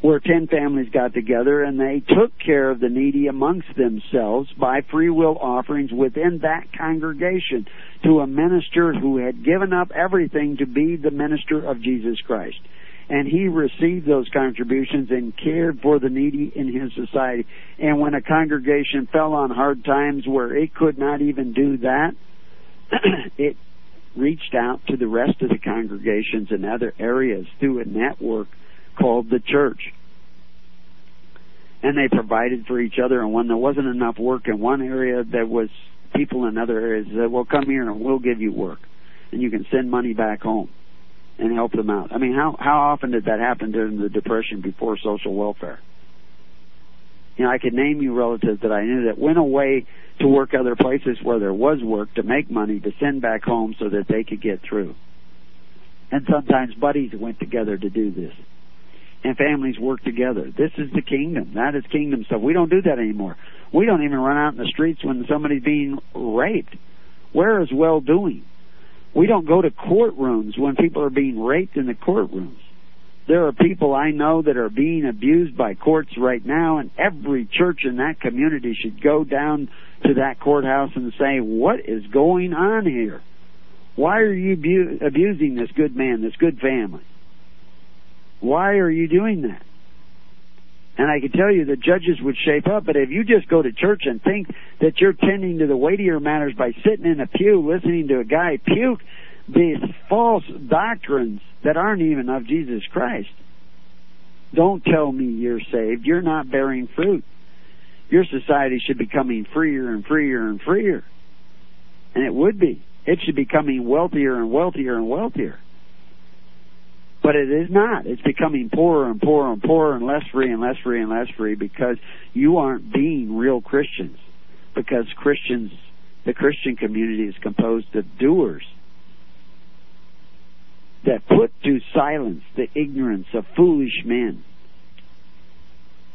S1: where 10 families got together and they took care of the needy amongst themselves by free will offerings within that congregation to a minister who had given up everything to be the minister of Jesus Christ. And he received those contributions and cared for the needy in his society. And when a congregation fell on hard times where it could not even do that, it reached out to the rest of the congregations in other areas through a network called the church. And they provided for each other, and when there wasn't enough work in one area, there was people in other areas that, well, come here and we'll give you work. And you can send money back home and help them out. I mean, how, how often did that happen during the Depression before social welfare? You know, I could name you relatives that I knew that went away to work other places where there was work to make money to send back home so that they could get through. And sometimes buddies went together to do this. And families work together. This is the kingdom. That is kingdom stuff. We don't do that anymore. We don't even run out in the streets when somebody's being raped. Where is well doing? We don't go to courtrooms when people are being raped in the courtrooms. There are people I know that are being abused by courts right now, and every church in that community should go down to that courthouse and say, What is going on here? Why are you abusing this good man, this good family? Why are you doing that? And I can tell you the judges would shape up, but if you just go to church and think that you're tending to the weightier matters by sitting in a pew listening to a guy puke these false doctrines that aren't even of Jesus Christ, don't tell me you're saved. You're not bearing fruit. Your society should be coming freer and freer and freer. And it would be. It should be coming wealthier and wealthier and wealthier. But it is not. It's becoming poorer and poorer and poorer and less free and less free and less free because you aren't being real Christians. Because Christians, the Christian community is composed of doers that put to silence the ignorance of foolish men.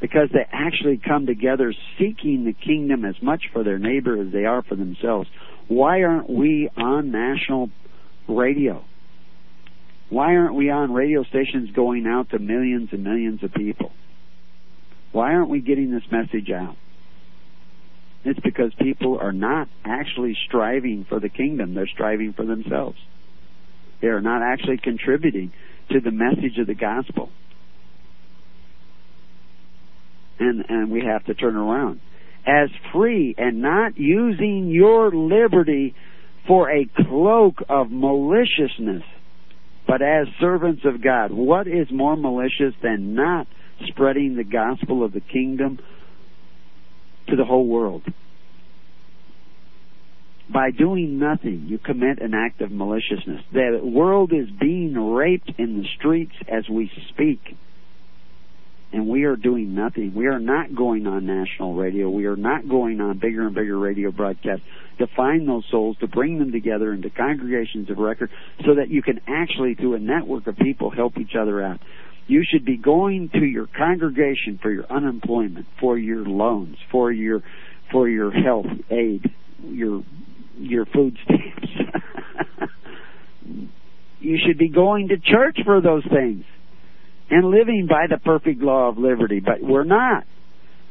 S1: Because they actually come together seeking the kingdom as much for their neighbor as they are for themselves. Why aren't we on national radio? Why aren't we on radio stations going out to millions and millions of people? Why aren't we getting this message out? It's because people are not actually striving for the kingdom, they're striving for themselves. They are not actually contributing to the message of the gospel. And and we have to turn around. As free and not using your liberty for a cloak of maliciousness but as servants of God. What is more malicious than not spreading the gospel of the kingdom to the whole world? By doing nothing, you commit an act of maliciousness. The world is being raped in the streets as we speak and we are doing nothing. We are not going on national radio. We are not going on bigger and bigger radio broadcasts to find those souls, to bring them together into congregations of record so that you can actually, through a network of people, help each other out. You should be going to your congregation for your unemployment, for your loans, for your for your health aid, your your food stamps. you should be going to church for those things and living by the perfect law of liberty, but we're not.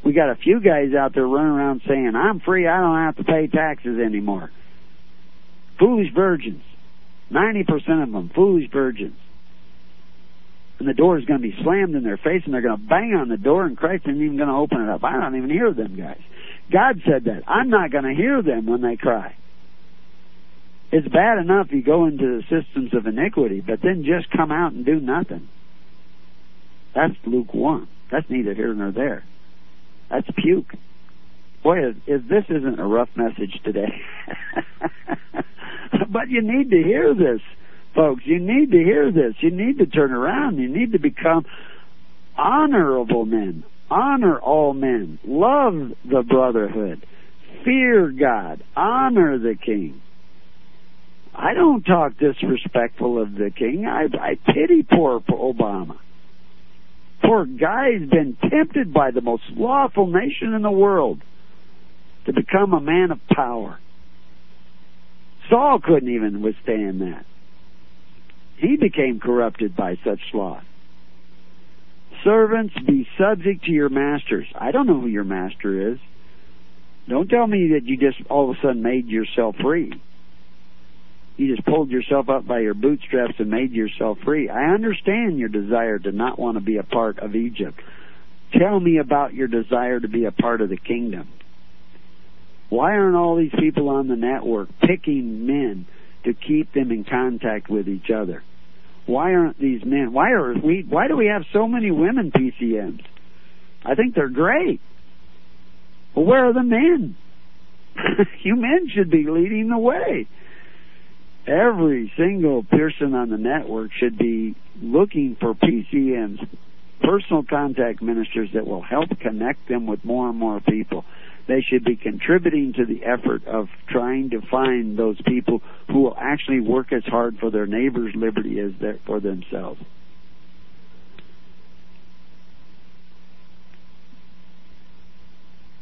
S1: We got a few guys out there running around saying, I'm free, I don't have to pay taxes anymore. Foolish virgins. 90% of them, foolish virgins. And the door is going to be slammed in their face and they're going to bang on the door and Christ isn't even going to open it up. I don't even hear them guys. God said that. I'm not going to hear them when they cry. It's bad enough you go into the systems of iniquity, but then just come out and do nothing. That's lukewarm. That's neither here nor there. That's puke. Boy, if, if this isn't a rough message today. but you need to hear this, folks. You need to hear this. You need to turn around. You need to become honorable men. Honor all men. Love the brotherhood. Fear God. Honor the king. I don't talk disrespectful of the king. I, I pity poor Obama. Poor guy's been tempted by the most lawful nation in the world to become a man of power. Saul couldn't even withstand that. He became corrupted by such sloth. Servants, be subject to your masters. I don't know who your master is. Don't tell me that you just all of a sudden made yourself free. You just pulled yourself up by your bootstraps and made yourself free. I understand your desire to not want to be a part of Egypt. Tell me about your desire to be a part of the kingdom. Why aren't all these people on the network picking men to keep them in contact with each other? Why aren't these men? Why are we? Why do we have so many women PCMs? I think they're great. Well, where are the men? you men should be leading the way every single person on the network should be looking for PCMs, personal contact ministers that will help connect them with more and more people. They should be contributing to the effort of trying to find those people who will actually work as hard for their neighbor's liberty as for themselves.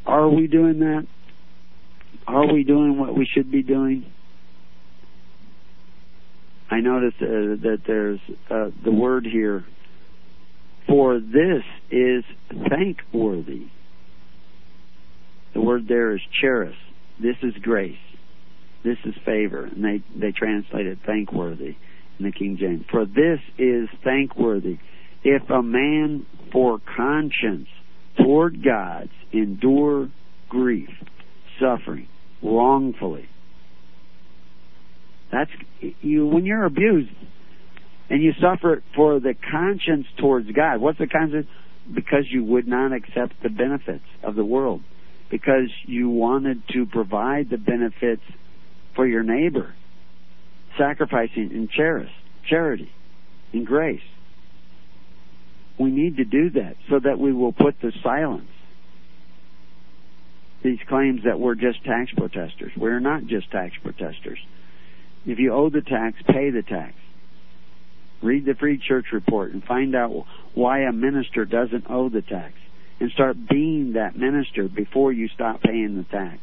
S1: Are we doing that? Are we doing what we should be doing? I notice uh, that there's uh, the word here, for this is thankworthy. The word there is charis. This is grace. This is favor. And they, they translate it thankworthy in the King James. For this is thankworthy. If a man for conscience toward God's endure grief, suffering, wrongfully. That's you when you're abused and you suffer for the conscience towards God. What's the conscience? Because you would not accept the benefits of the world. Because you wanted to provide the benefits for your neighbor. Sacrificing in cherish, charity, in grace. We need to do that so that we will put to silence these claims that we're just tax protesters. We're not just tax protesters. If you owe the tax, pay the tax. Read the Free Church Report and find out why a minister doesn't owe the tax. And start being that minister before you stop paying the tax.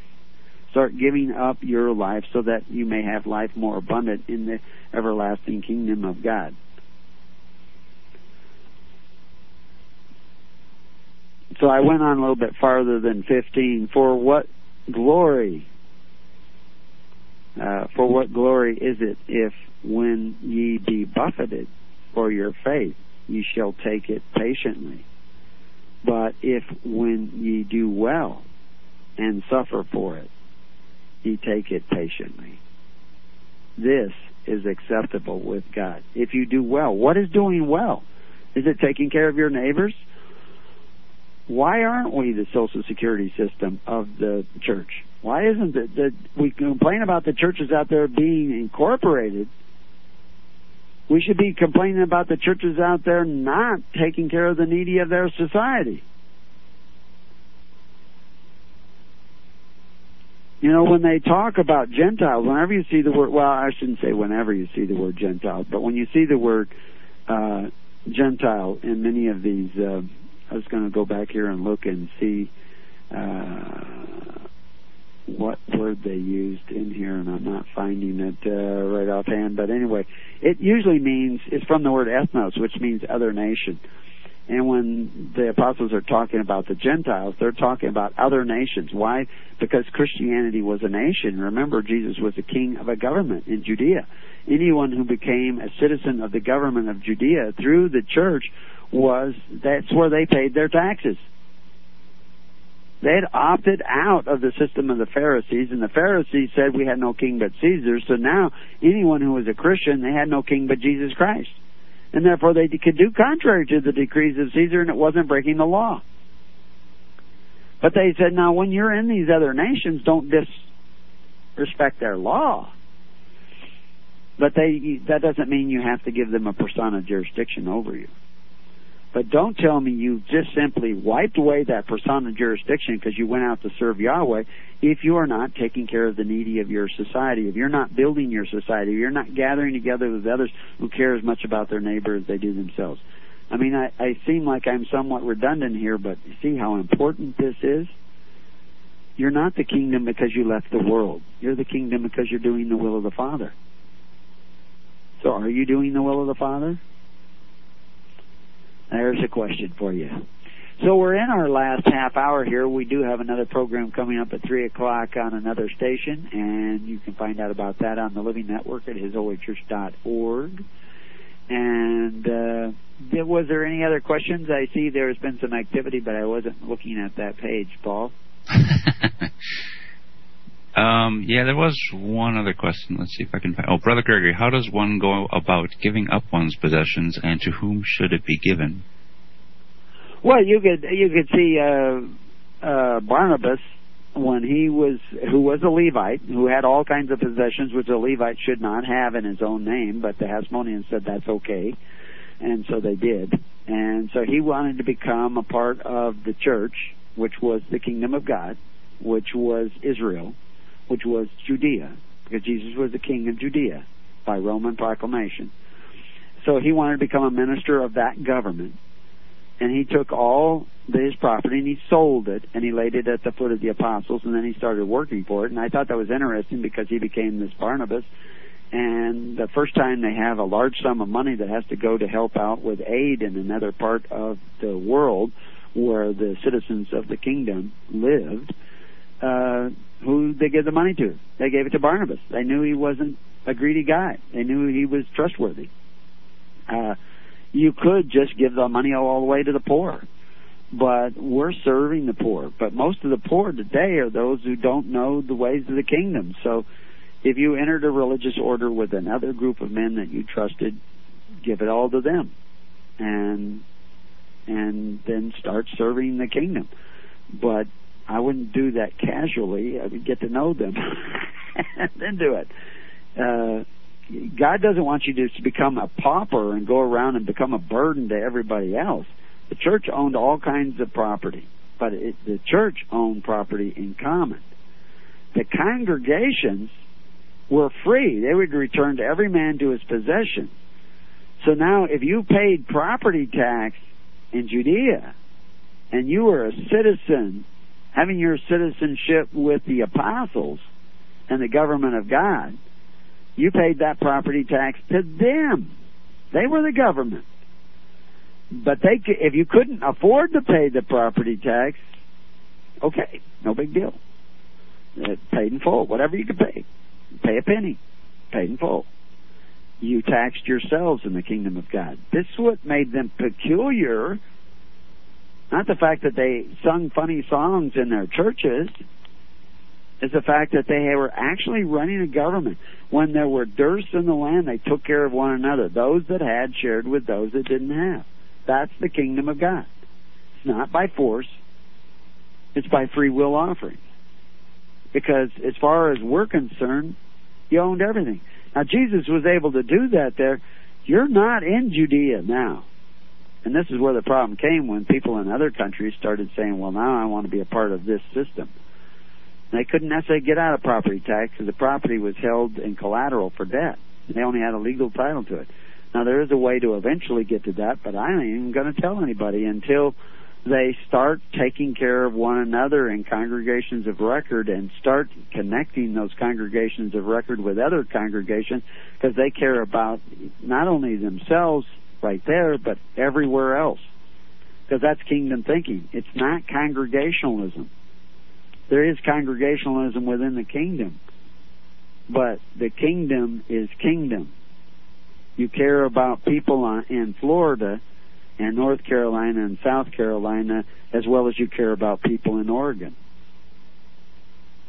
S1: Start giving up your life so that you may have life more abundant in the everlasting kingdom of God. So I went on a little bit farther than 15. For what glory, uh, for what glory is it if when ye be buffeted for your faith, ye shall take it patiently? But if when ye do well and suffer for it, ye take it patiently. This is acceptable with God. If you do well, what is doing well? Is it taking care of your neighbors? Why aren't we the social security system of the church? Why isn't it that we complain about the churches out there being incorporated? We should be complaining about the churches out there not taking care of the needy of their society. You know, when they talk about Gentiles, whenever you see the word, well, I shouldn't say whenever you see the word Gentile, but when you see the word uh, Gentile in many of these, uh, I was going to go back here and look and see uh, what word they used in here, and I'm not finding it uh, right offhand. But anyway, it usually means it's from the word ethnos, which means other nation. And when the apostles are talking about the Gentiles, they're talking about other nations. Why? Because Christianity was a nation. Remember, Jesus was the king of a government in Judea. Anyone who became a citizen of the government of Judea through the church was that's where they paid their taxes. They had opted out of the system of the Pharisees, and the Pharisees said we had no king but Caesar. So now anyone who was a Christian, they had no king but Jesus Christ and therefore they could do contrary to the decrees of Caesar, and it wasn't breaking the law. But they said, now when you're in these other nations, don't disrespect their law. But they that doesn't mean you have to give them a persona jurisdiction over you. But don't tell me you just simply wiped away that persona jurisdiction because you went out to serve Yahweh if you are not taking care of the needy of your society, if you're not building your society, if you're not gathering together with others who care as much about their neighbor as they do themselves. I mean, I, I seem like I'm somewhat redundant here, but you see how important this is? You're not the kingdom because you left the world. You're the kingdom because you're doing the will of the Father. So are you doing the will of the Father? There's a question for you. So we're in our last half hour here. We do have another program coming up at 3 o'clock on another station, and you can find out about that on the Living Network at hisholychurch.org. And uh, was there any other questions? I see there's been some activity, but I wasn't looking at that page, Paul.
S9: um, yeah, there was one other question. Let's see if I can find. Oh, Brother Gregory, how does one go about giving up one's possessions, and to whom should it be given?
S1: Well, you could you could see uh, uh, Barnabas when he was who was a Levite who had all kinds of possessions which a Levite should not have in his own name, but the Hasmoneans said that's okay, and so they did. And so he wanted to become a part of the church, which was the kingdom of God, which was Israel, which was Judea, because Jesus was the king of Judea by Roman proclamation. So he wanted to become a minister of that government. And he took all his property and he sold it and he laid it at the foot of the apostles and then he started working for it. And I thought that was interesting because he became this Barnabas. And the first time they have a large sum of money that has to go to help out with aid in another part of the world where the citizens of the kingdom lived uh who they give the money to they gave it to Barnabas they knew he wasn't a greedy guy they knew he was trustworthy uh you could just give the money all the way to the poor. but we're serving the poor. But most of the poor today are those who don't know the ways of the kingdom. So if you entered a religious order with another group of men that you trusted, give it all to them. And and then start serving the kingdom. But I wouldn't do that casually. I would get to know them and then do it. Uh, God doesn't want you to become a pauper and go around and become a burden to everybody else. The church owned all kinds of property, but it, the church owned property in common. The congregations were free. They would return to every man to his possession. So now, if you paid property tax in Judea and you were a citizen, having your citizenship with the apostles and the government of God, you paid that property tax to them. They were the government. But they, if you couldn't afford to pay the property tax, okay, no big deal. It paid in full, whatever you could pay. Pay a penny, paid in full. You taxed yourselves in the kingdom of God. This is what made them peculiar. Not the fact that they sung funny songs in their churches is the fact that they were actually running a government. When there were dearths in the land, they took care of one another. Those that had shared with those that didn't have. That's the kingdom of God. It's not by force, it's by free will offering. Because as far as we're concerned, you owned everything. Now, Jesus was able to do that there. You're not in Judea now. And this is where the problem came when people in other countries started saying, well, now I want to be a part of this system. They couldn't necessarily get out of property tax because the property was held in collateral for debt. They only had a legal title to it. Now there is a way to eventually get to that, but I ain't even going to tell anybody until they start taking care of one another in congregations of record and start connecting those congregations of record with other congregations because they care about not only themselves right there, but everywhere else. Because that's kingdom thinking. It's not congregationalism. There is congregationalism within the kingdom, but the kingdom is kingdom. You care about people in Florida and North Carolina and South Carolina as well as you care about people in Oregon.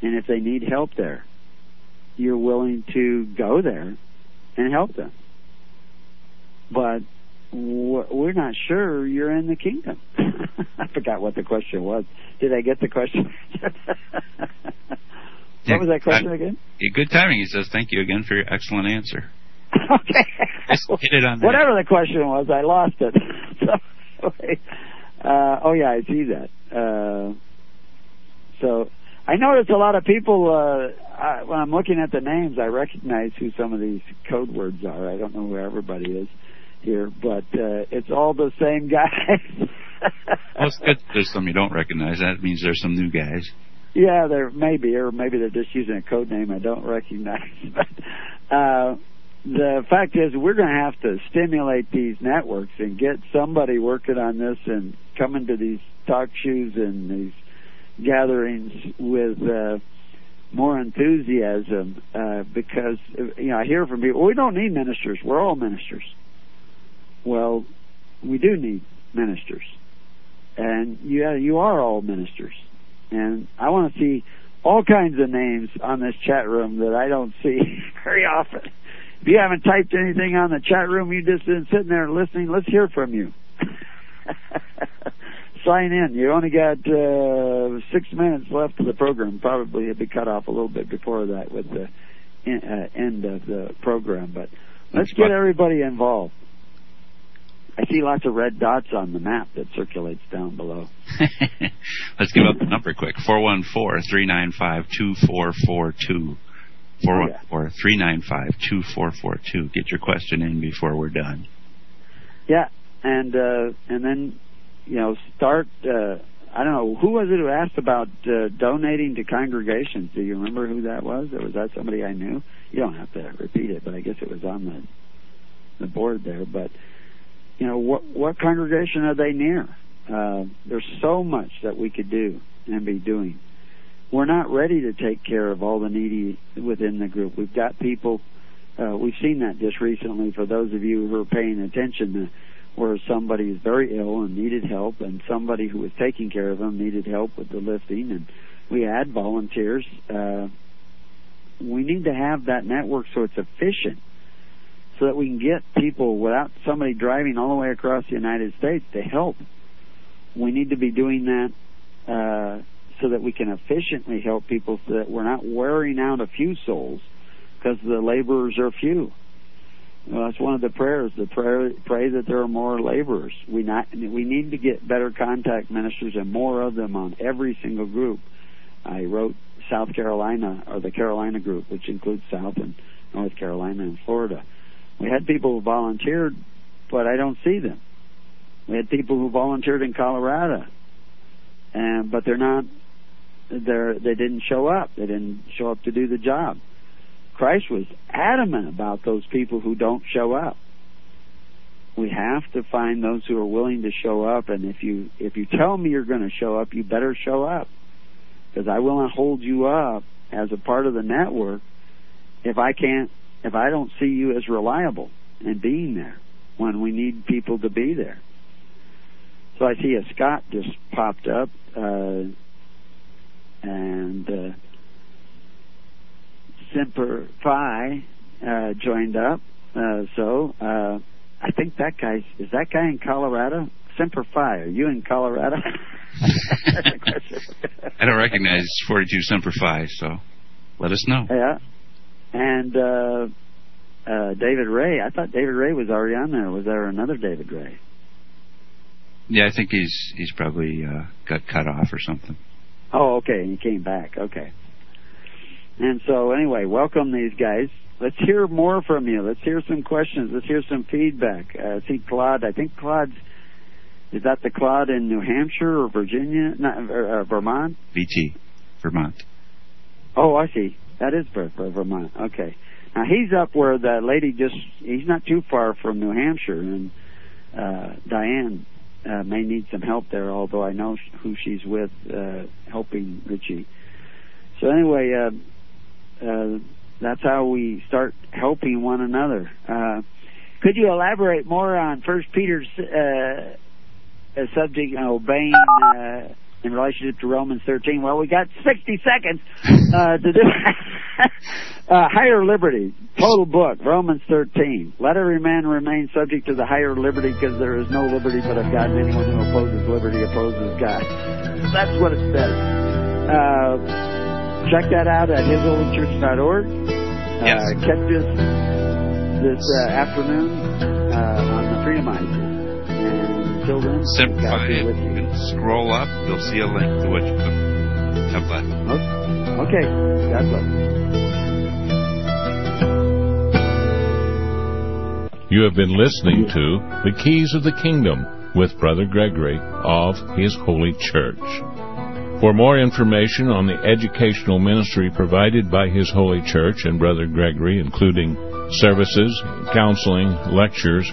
S1: And if they need help there, you're willing to go there and help them. But we're not sure you're in the kingdom. I forgot what the question was. Did I get the question? what was that question again?
S9: Good timing. He says, "Thank you again for your excellent answer."
S1: okay.
S9: Hit it on that.
S1: Whatever the question was, I lost it. so, uh, oh yeah, I see that. Uh, so I notice a lot of people uh, I, when I'm looking at the names, I recognize who some of these code words are. I don't know who everybody is here, but uh, it's all the same guys.
S9: well, it's good. There's some you don't recognize. That means there's some new guys.
S1: Yeah, there may be, or maybe they're just using a code name I don't recognize. But uh, the fact is, we're going to have to stimulate these networks and get somebody working on this and coming to these talk shows and these gatherings with uh, more enthusiasm uh, because you know I hear from people we don't need ministers we're all ministers well we do need ministers and yeah you are all ministers and I want to see all kinds of names on this chat room that I don't see very often if you haven't typed anything on the chat room, you just been sitting there listening. Let's hear from you. Sign in. You only got uh, six minutes left of the program. Probably it'll be cut off a little bit before that with the uh, end of the program. But let's get everybody involved. I see lots of red dots on the map that circulates down below.
S9: let's give up the number quick. 414 395 2442. Four one four three nine five two four four two. Get your question in before we're done.
S1: Yeah, and uh, and then you know start. Uh, I don't know who was it who asked about uh, donating to congregations. Do you remember who that was? Or was that somebody I knew? You don't have to repeat it, but I guess it was on the the board there. But you know what what congregation are they near? Uh, there's so much that we could do and be doing we're not ready to take care of all the needy within the group. We've got people. Uh, we've seen that just recently. For those of you who are paying attention, where somebody is very ill and needed help, and somebody who was taking care of them needed help with the lifting, and we had volunteers. Uh, we need to have that network so it's efficient, so that we can get people without somebody driving all the way across the United States to help. We need to be doing that uh, so that we can efficiently help people, so that we're not wearing out a few souls because the laborers are few. Well, that's one of the prayers. The prayer pray that there are more laborers. We not we need to get better contact ministers and more of them on every single group. I wrote South Carolina or the Carolina group, which includes South and North Carolina and Florida. We had people who volunteered, but I don't see them. We had people who volunteered in Colorado, and but they're not. They're they didn't show up. They didn't show up to do the job. Christ was adamant about those people who don't show up. We have to find those who are willing to show up, and if you if you tell me you're going to show up, you better show up, because I will not hold you up as a part of the network if I can't if I don't see you as reliable and being there when we need people to be there. So I see a Scott just popped up, uh, and. Uh, Semper Fi uh, joined up. Uh, so uh, I think that guy's is that guy in Colorado? Semper Fi, are you in Colorado?
S9: I don't recognize 42 Semper Fi, so let us know.
S1: Yeah, and uh, uh, David Ray. I thought David Ray was already on there. Was there another David Ray?
S9: Yeah, I think he's he's probably uh, got cut off or something.
S1: Oh, okay, and he came back. Okay. And so, anyway, welcome these guys. Let's hear more from you. Let's hear some questions. Let's hear some feedback. Uh, I see Claude. I think Claude's. Is that the Claude in New Hampshire or Virginia? Not, uh, Vermont?
S9: VT, Vermont.
S1: Oh, I see. That is Vermont. Okay. Now he's up where the lady just. He's not too far from New Hampshire, and uh, Diane uh, may need some help there. Although I know who she's with, uh, helping Richie. So anyway, uh, uh, that's how we start helping one another. Uh, could you elaborate more on First Peter's uh, subject, and obeying uh, in relationship to Romans 13? Well, we got 60 seconds uh, to do uh, higher liberty, total book, Romans 13. Let every man remain subject to the higher liberty because there is no liberty but of God, and anyone who opposes liberty opposes God. That's what it says. Uh, check that out at hisholychurch.org. Uh,
S9: yes.
S1: catch this, this uh, afternoon uh, on the Freedomizers. And until then, Semper Fi
S9: it.
S1: with
S9: You
S1: you.
S9: can scroll up. You'll see a link to what you put. God bless.
S1: Okay. God bless.
S8: You have been listening to The Keys of the Kingdom with Brother Gregory of His Holy Church. For more information on the educational ministry provided by His Holy Church and Brother Gregory, including services, counseling, lectures,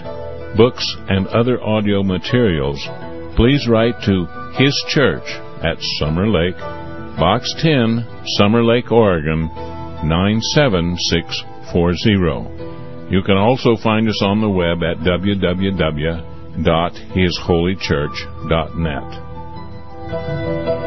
S8: books, and other audio materials, please write to His Church at Summer Lake, Box 10, Summer Lake, Oregon 97640. You can also find us on the web at www.hisholychurch.net.